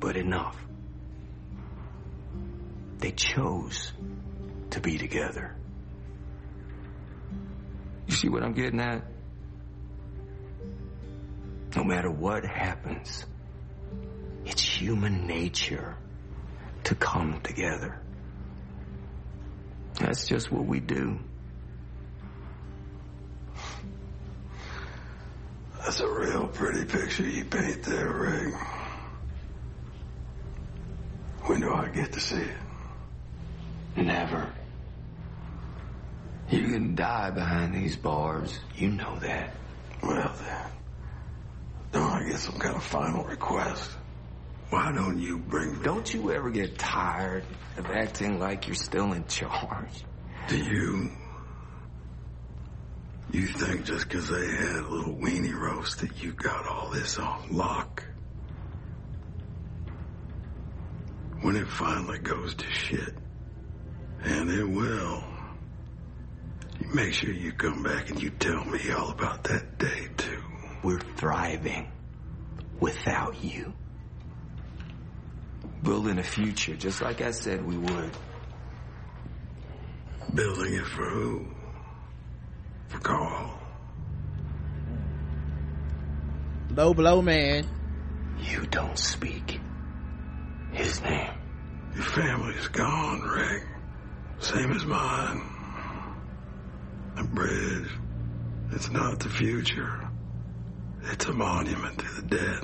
but enough. They chose to be together. You see what I'm getting at? No matter what happens, it's human nature to come together. That's just what we do. That's a real pretty picture you paint there, Rick. When do I get to see it? Never. You can die behind these bars. You know that. Well then, don't I get some kind of final request? Why don't you bring me? Don't you ever get tired of acting like you're still in charge? Do you? You think just because they had a little weenie roast that you got all this on lock? When it finally goes to shit, and it will, you make sure you come back and you tell me all about that day too. We're thriving without you. Building a future, just like I said we would. Building it for who? For Carl. low blow man You don't speak his name. Your family's gone, Rick. Same as mine. The bridge, it's not the future. It's a monument to the dead.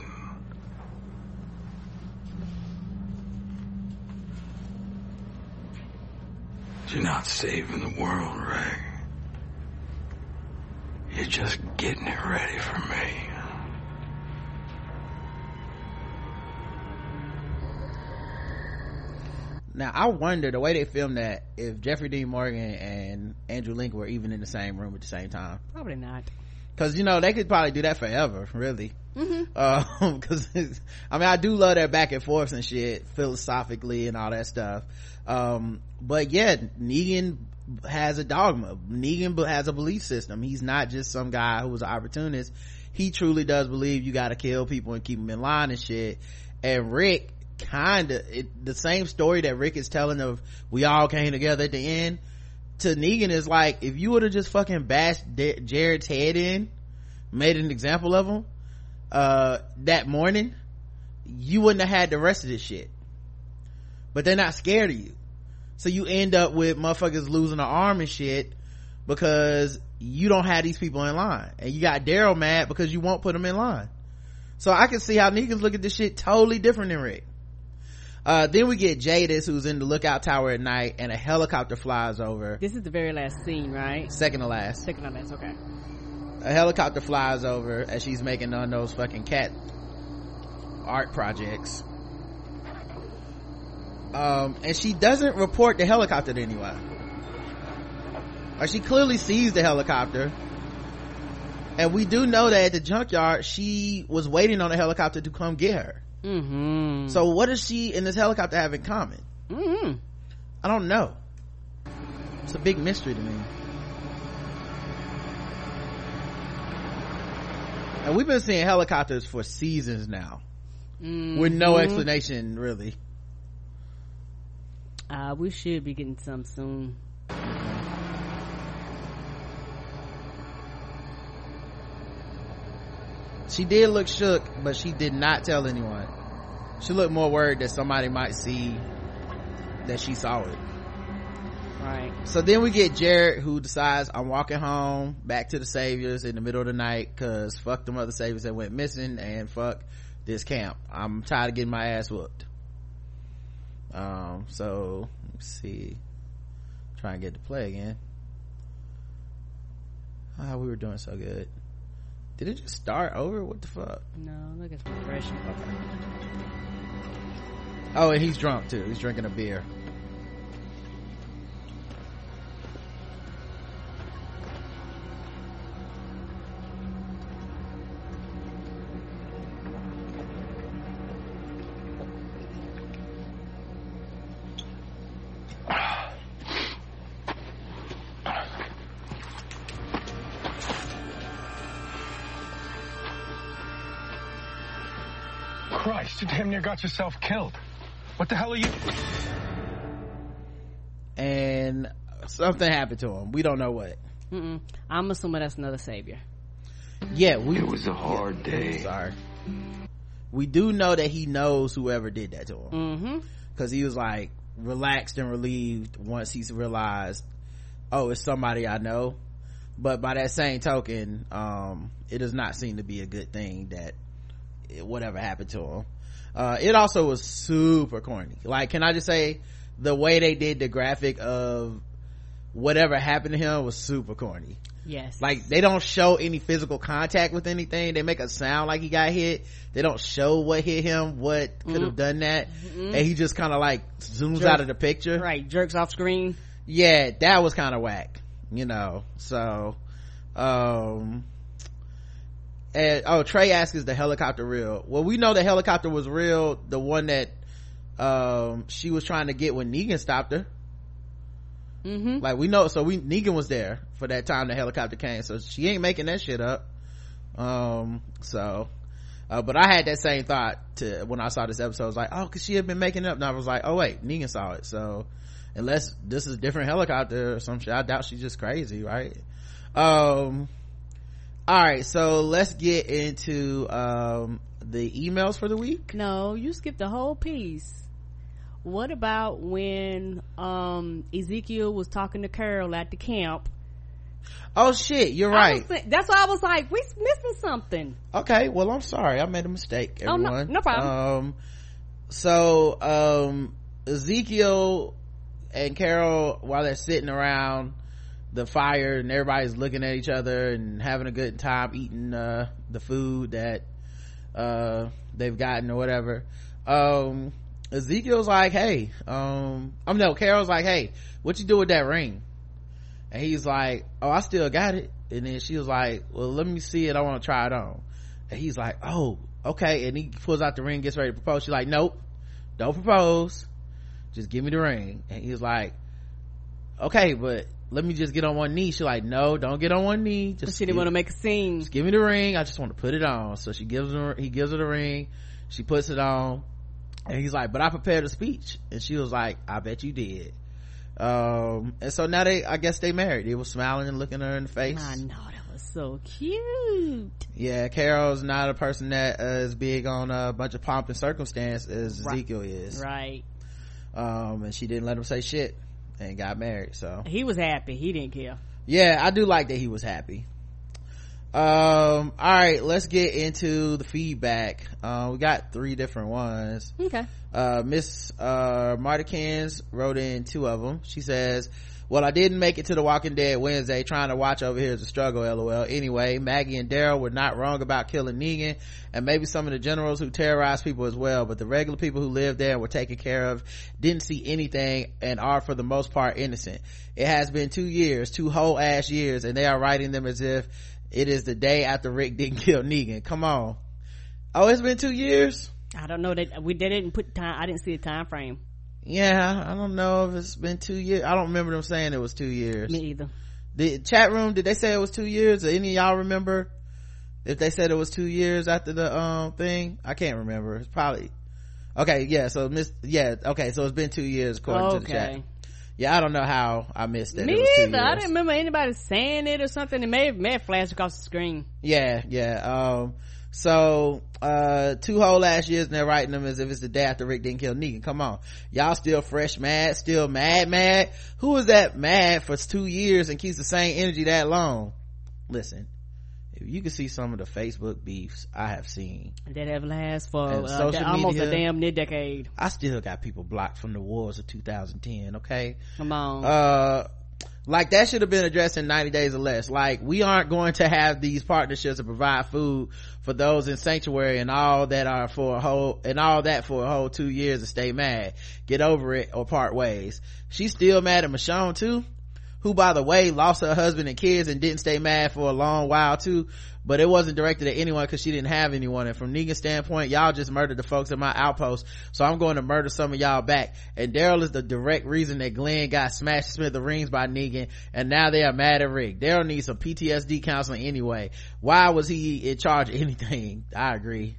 You're not saving the world, Rick. You're just getting it ready for me. Now I wonder the way they filmed that if Jeffrey Dean Morgan and Andrew Lincoln were even in the same room at the same time. Probably not. Cause you know they could probably do that forever, really. Mm-hmm. Um, cause I mean I do love their back and forth and shit philosophically and all that stuff. Um, but yeah, Negan has a dogma. Negan has a belief system. He's not just some guy who was an opportunist. He truly does believe you got to kill people and keep them in line and shit. And Rick kind of the same story that Rick is telling of we all came together at the end to Negan is like if you would have just fucking bashed D- Jared's head in, made an example of him uh that morning, you wouldn't have had the rest of this shit. But they're not scared of you. So you end up with motherfuckers losing an arm and shit because you don't have these people in line. And you got Daryl mad because you won't put them in line. So I can see how Negan's look at this shit totally different than Rick. Uh, then we get Jadis who's in the lookout tower at night and a helicopter flies over. This is the very last scene, right? Second to last. Second to last, okay. A helicopter flies over as she's making none of those fucking cat art projects. Um, and she doesn't report the helicopter to anyone. Or she clearly sees the helicopter. And we do know that at the junkyard, she was waiting on a helicopter to come get her. Mm-hmm. So what does she and this helicopter have in common? Mm-hmm. I don't know. It's a big mystery to me. And we've been seeing helicopters for seasons now. With no Mhm. explanation, really. Uh, we should be getting some soon. She did look shook, but she did not tell anyone. She looked more worried that somebody might see that she saw it. right. So then we get jared who decides i'm walking home back to the saviors in the middle of the night because fuck them other saviors that went missing and fuck this camp. I'm tired of getting my ass whooped. Um so let's see. Try and get to play again. Ah we were doing so good did it just start over? What the fuck? No look at it's refreshing oh and he's drunk too. He's drinking a beer Christ, you damn got yourself killed. What the hell are you? and something happened to him we don't know what Mm-mm. i'm assuming that's another savior yeah we It was a hard day. sorry we do know that he knows whoever did that to him mm-hmm because he was like relaxed and relieved once he's realized oh it's somebody i know but by that same token um it does not seem to be a good thing that whatever happened to him uh it also was super corny. Like can i just say the way they did the graphic of whatever happened to him was super corny. Yes. Like they don't show any physical contact with anything. They make a sound like he got hit. They don't show what hit him what could have Mhm. done that. Mhm. and he just kind of like zooms out of the picture. Right jerks off screen. Yeah that was kind of whack you know so um and oh trey asks is the helicopter real. Well we know the helicopter was real the one that um she was trying to get when negan stopped her. Mm-hmm. like we know so we negan was there for that time the helicopter came so she ain't making that shit up. Um so uh, but i had that same thought to when i saw this episode I was like oh because she had been making it up and i was like oh wait negan saw it so unless this is a different helicopter or some shit i doubt she's just crazy right? Um all right so let's get into um the emails for the week. No you skipped the whole piece. What about when um ezekiel was talking to carol at the camp? Oh shit you're right. was that's why i was like we missing something. Okay well i'm sorry i made a mistake Oh, no- everyone. no problem. um so um ezekiel and carol while they're sitting around the fire and everybody's looking at each other and having a good time eating uh the food that uh they've gotten or whatever. Um ezekiel's like hey um i'm no carol's like hey what you do with that ring? And he's like oh i still got it. And then she was like well let me see it. I want to try it on. And he's like oh okay. And he pulls out the ring gets ready to propose. She's like nope don't propose. Just give me the ring. And he's like okay but let me just get on one knee. She's like no don't get on one knee. Just she didn't want to make a scene. just give me the ring. I just want to put it on. So she gives her he gives her the ring. She puts it on. And he's like but i prepared a speech. And she was like i bet you did. Um and so now they i guess they married. They were smiling and looking her in the face. I know that was so cute. Yeah carol's not a person that uh, is big on a bunch of pomp and circumstance as Right. ezekiel is. Right. Um and she didn't let him say shit and got married so. He was happy. He didn't care. Yeah i do like that he was happy. Um all right let's get into the feedback. Uh, we got three different ones. Okay. Uh miss uh martikins wrote in two of them she says well i didn't make it to the walking dead wednesday trying to watch over here is a struggle lol. Anyway maggie and daryl were not wrong about killing negan and maybe some of the generals who terrorized people as well but the regular people who lived there and were taken care of didn't see anything and are for the most part innocent. It has been two years two whole ass years and they are writing them as if it is the day after rick didn't kill negan. Come on. Oh it's been two years? I don't know that we didn't put time i didn't see a time frame yeah i don't know if it's been two years i don't remember them saying it was two years. Me either. The chat room did they say it was two years? Any of y'all remember if they said it was two years after the um thing? I can't remember. It's probably okay yeah so miss yeah okay so it's been two years according to the chat. Okay. Yeah i don't know how i missed that me it either. I didn't remember anybody saying it or something. It may have may have flashed across the screen. Yeah yeah um So, uh, two whole last years and they're writing them as if it's the day after Rick didn't kill Negan. Come on. Y'all still fresh mad, still mad mad? Who is that mad for two years and keeps the same energy that long? Listen, if you can see some of the Facebook beefs I have seen. That have lasted for uh, almost media. a damn near decade. I still got people blocked from the wars of 2010, okay? Come on. uh like that should have been addressed in 90 days or less. Like we aren't going to have these partnerships to provide food for those in sanctuary and all that are for a whole and all that for a whole two years to stay mad get over it or part ways. She's still mad at michonne too who by the way lost her husband and kids and didn't stay mad for a long while too. But it wasn't directed at anyone because she didn't have anyone. And from negan's standpoint y'all just murdered the folks at my outpost. So i'm going to murder some of y'all back. And daryl is the direct reason that glenn got smashed to smithereens by negan. And now they are mad at rick. Daryl needs some ptsd counseling anyway. Why was he in charge of anything? I agree.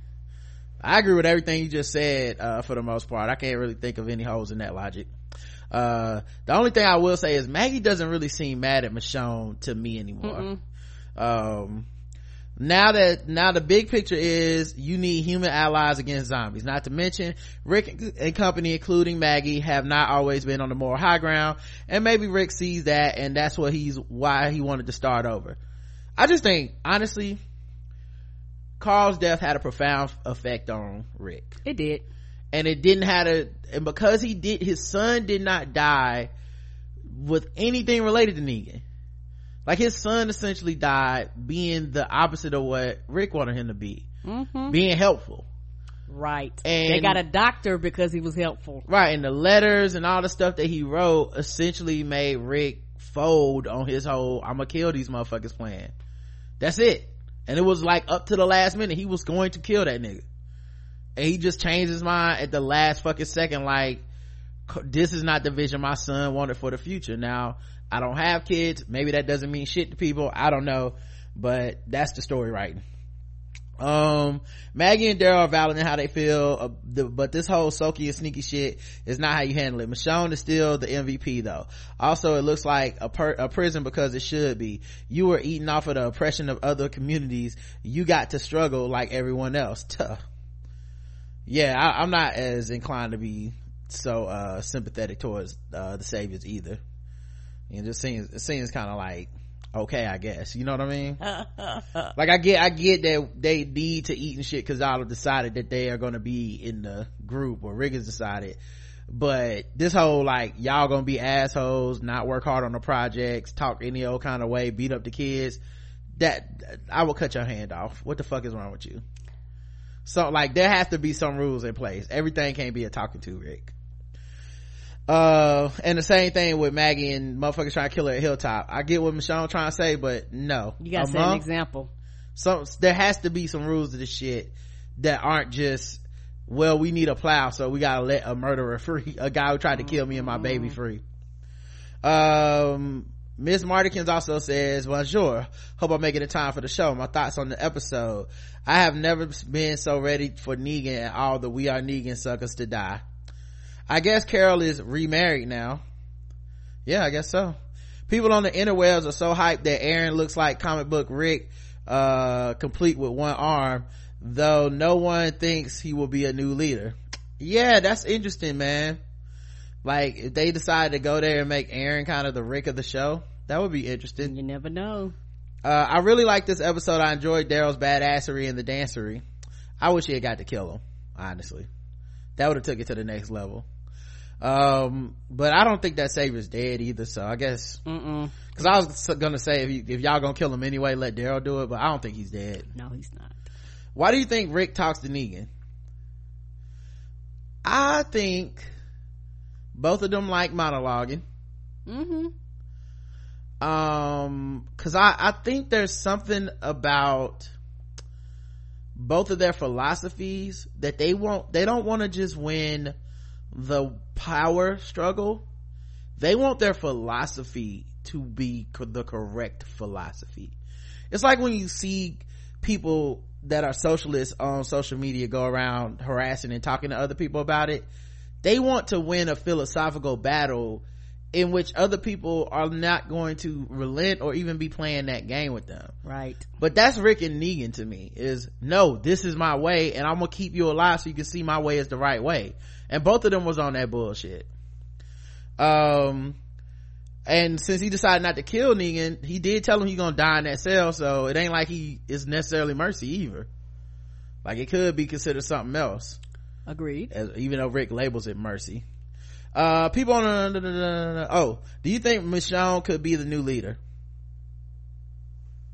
I agree with everything you just said uh, for the most part. I can't really think of any holes in that logic uh, the only thing I will say is Maggie doesn't really seem mad at Michonne to me anymore. Um, now that now the big picture is you need human allies against zombies. Not to mention Rick and company, including Maggie, have not always been on the moral high ground, and maybe Rick sees that, and that's what he's why he wanted to start over. I just think honestly, Carl's death had a profound effect on Rick It did. and it didn't have a and because he did his son did not die with anything related to Negan. Like his son essentially died being the opposite of what Rick wanted him to be. Mm-hmm. Being helpful. Right. And- they got a doctor because he was helpful. Right, and the letters and all the stuff that he wrote essentially made Rick fold on his whole I'm gonna kill these motherfuckers plan. That's it. And it was like up to the last minute he was going to kill that nigga. And he just changed his mind at the last fucking second like this is not the vision my son wanted for the future. Now, I don't have kids. Maybe that doesn't mean shit to people. I don't know. But that's the story right um maggie and daryl are valid in how they feel uh, the, but this whole sulky and sneaky shit is not how you handle it michonne is still the mvp though also it looks like a, per, a prison because it should be you were eating off of the oppression of other communities you got to struggle like everyone else tough yeah I, i'm not as inclined to be so uh sympathetic towards uh the saviors either. It just seems it seems kind of like okay i guess. You know what i mean? Like i get i get that they need to eat and shit because y'all have decided that they are going to be in the group or has decided. But this whole like y'all gonna be assholes not work hard on the projects talk any old kind of way beat up the kids that i will cut your hand off. What the fuck is wrong with you so like there has to be some rules in place. Everything can't be a talking to rick. Uh and the same thing with maggie and motherfuckers trying to kill her at hilltop. I get what michelle trying to say but no. You gotta A set an example. so there has to be some rules to this shit that aren't just well we need a plow so we gotta let a murderer free a guy who tried to kill me and my baby free. Um miss martikins also says bonjour. Hope i'm making the time for the show. My thoughts on the episode. I have never been so ready for negan and all the we are negan suckers to die. I guess carol is remarried now. Yeah i guess so. People on the interwebs are so hyped that aaron looks like comic book rick uh complete with one arm though no one thinks he will be a new leader. Yeah that's interesting man like if they decide to go there and make aaron kind of the rick of the show that would be interesting. You never know. Uh i really like this episode. I enjoyed daryl's badassery and the dancery. I wish he had got to kill him honestly. That would have took it to the next level. Um but i don't think that savior's dead either so i guess because i was gonna say if, you, if y'all gonna kill him anyway let daryl do it but i don't think he's dead. No he's not. Why do you think rick talks to negan? I think both of them like monologuing. Mm-hmm. Um because i i think there's something about both of their philosophies that they won't they don't want to just win the power struggle. They want their philosophy to be co- the correct philosophy. It's like when you see people that are socialists on social media go around harassing and talking to other people about it they want to win a philosophical battle in which other people are not going to relent or even be playing that game with them. Right. But that's Rick and Negan to me is no, this is my way and I'm gonna keep you alive so you can see my way is the right way. And both of them was on that bullshit. Um, and since he decided not to kill Negan, he did tell him he's gonna die in that cell, so it ain't like he is necessarily mercy either. Like it could be considered something else. Agreed. As, even though Rick labels it mercy. Uh, people on, uh, oh, do you think Michonne could be the new leader?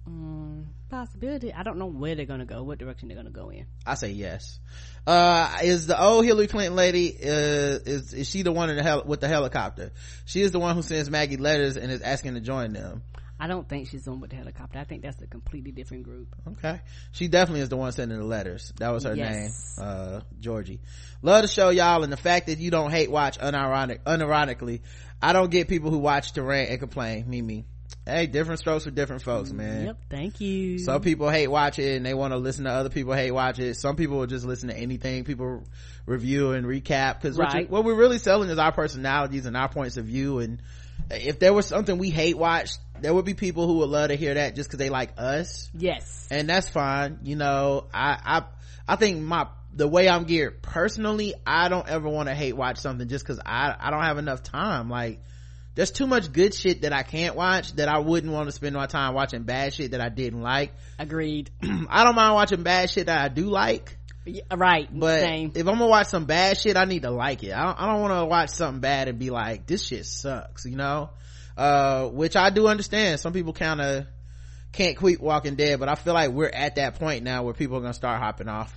Mm, possibility. I don't know where they're gonna go, what direction they're gonna go in. I say yes. Uh, is the old Hillary Clinton lady, uh, is, is she the one in the hel- with the helicopter? She is the one who sends Maggie letters and is asking to join them. I don't think she's on with the helicopter. I think that's a completely different group. Okay. She definitely is the one sending the letters. That was her Yes. name. Uh, Georgie. Love to show y'all and the fact that you don't hate watch unironic, unironically. I don't get people who watch to rant and complain. Me, me. Hey, different strokes for different folks, man. Yep. Thank you. Some people hate watch it and they want to listen to other people hate watch it. Some people will just listen to anything people review and recap because what, you- what we're really selling is our personalities and our points of view. And if there was something we hate watch, there would be people who would love to hear that just because they like us. Yes. And that's fine. You know, I, I, I think my, the way I'm geared personally, I don't ever want to hate watch something just because I, I don't have enough time. Like, there's too much good shit that I can't watch that I wouldn't want to spend my time watching bad shit that I didn't like. Agreed. I don't mind watching bad shit that I do like. Yeah, right. But Same. if I'm gonna watch some bad shit, I need to like it. I don't, I don't want to watch something bad and be like, this shit sucks, you know? Uh, which I do understand. Some people kind of can't quit Walking Dead, but I feel like we're at that point now where people are gonna start hopping off.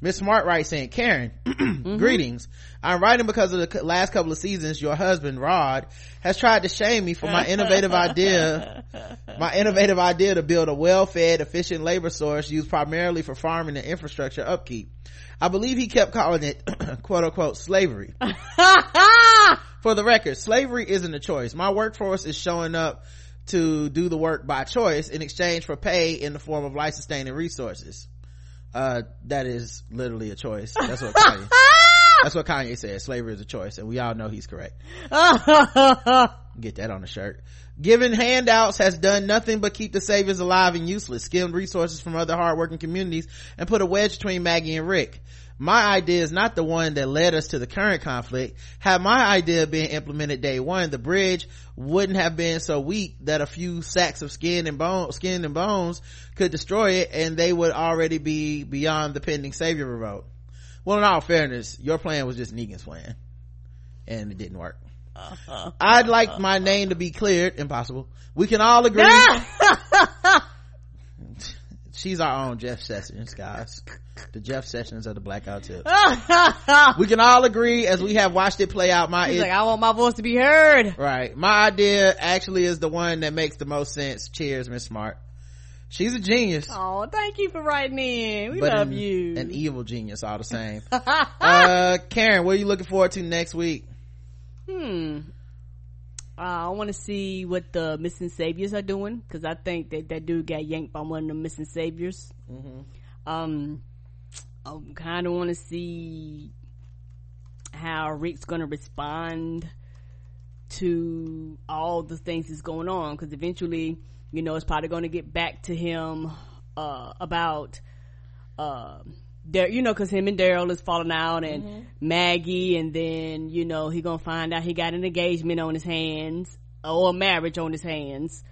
Miss Smart writes saying, Karen, mm-hmm. greetings. I'm writing because of the last couple of seasons, your husband, Rod, has tried to shame me for my innovative idea, my innovative idea to build a well-fed, efficient labor source used primarily for farming and infrastructure upkeep. I believe he kept calling it, quote unquote, slavery. for the record, slavery isn't a choice. My workforce is showing up to do the work by choice in exchange for pay in the form of life-sustaining resources. Uh, that is literally a choice. That's what Kanye, that's what Kanye said. Slavery is a choice, and we all know he's correct. Get that on a shirt. Giving handouts has done nothing but keep the saviors alive and useless, skimmed resources from other hardworking communities, and put a wedge between Maggie and Rick. My idea is not the one that led us to the current conflict. Had my idea been implemented day one, the bridge wouldn't have been so weak that a few sacks of skin and bone, skin and bones could destroy it, and they would already be beyond the pending savior revolt. Well, in all fairness, your plan was just Negan's plan, and it didn't work. Uh-huh. I'd like my name to be cleared. Impossible. We can all agree. She's our own Jeff Sessions, guys. The Jeff Sessions of the Black Guy Tips. we can all agree as we have watched it play out. My He's like, I want my voice to be heard. right. My idea actually is the one that makes the most sense. Cheers, Miss Smart. She's a genius. Oh, thank you for writing in. We but love an, you. An evil genius, all the same. uh, Karen, what are you looking forward to next week? Hmm. Uh, I want to see what the missing saviors are doing because I think that that dude got yanked by one of the missing saviors. Mm-hmm. Um, I kind of want to see how Rick's going to respond to all the things that's going on because eventually, you know, it's probably going to get back to him uh, about. Uh, Dar- you know, cause him and Daryl is falling out and Maggie and then, you know, he gonna find out he got an engagement on his hands or a marriage on his hands.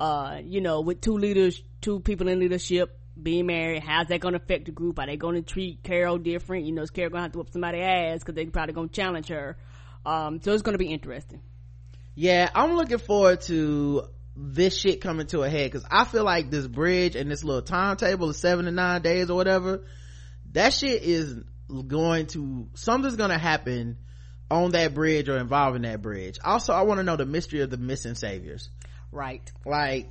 Uh, you know, with two leaders, two people in leadership being married, how's that gonna affect the group? Are they gonna treat Carol different? You know, is Carol gonna have to whoop somebody's ass cause they probably gonna challenge her. Um, so it's gonna be interesting. Yeah, I'm looking forward to this shit coming to a head because I feel like this bridge and this little timetable of seven to nine days or whatever, that shit is going to, something's gonna happen on that bridge or involving that bridge. Also, I want to know the mystery of the missing saviors. Right. Like,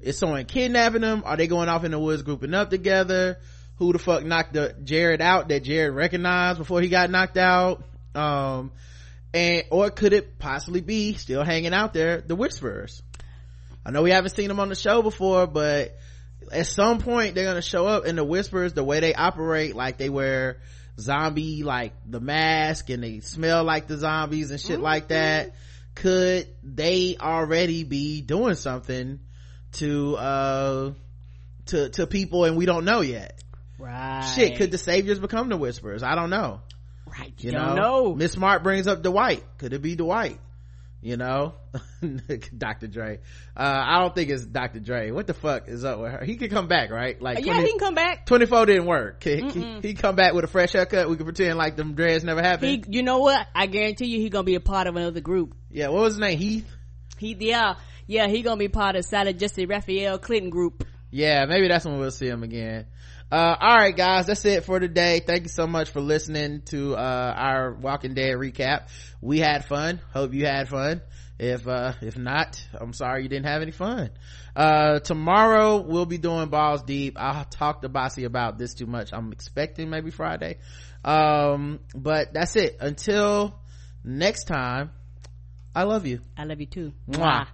is someone kidnapping them? Are they going off in the woods grouping up together? Who the fuck knocked the Jared out that Jared recognized before he got knocked out? Um, and, or could it possibly be still hanging out there, the Whisperers? I know we haven't seen them on the show before, but at some point they're gonna show up and the Whisperers, the way they operate, like they wear zombie, like the mask and they smell like the zombies and shit like that. could they already be doing something to uh to to people and we don't know yet. Right shit could the saviors become the whisperers? I don't know. Right you don't know? miss smart brings up dwight. Could it be dwight? You know? Dr dre. Uh i don't think it's dr dre. What the fuck is up with her? He could come back right? Like yeah he can come back. 24 didn't work. He, he, he come back with a fresh haircut. We can pretend like them dreads never happened. He you know what? I guarantee you he gonna be a part of another group. Yeah what was his name? Heath? He yeah yeah he gonna be part of Sally Jessy Raphael Clinton group. Yeah maybe that's when we'll see him again. Uh, all right guys that's it for today. Thank you so much for listening to uh, our walking dead recap. We had fun. Hope you had fun. If uh if not i'm sorry you didn't have any fun. Uh tomorrow we'll be doing balls deep. I'll talk to bossy about this too much. I'm expecting maybe friday. Um but that's it. Until next time i love you. I love you too. Mwah.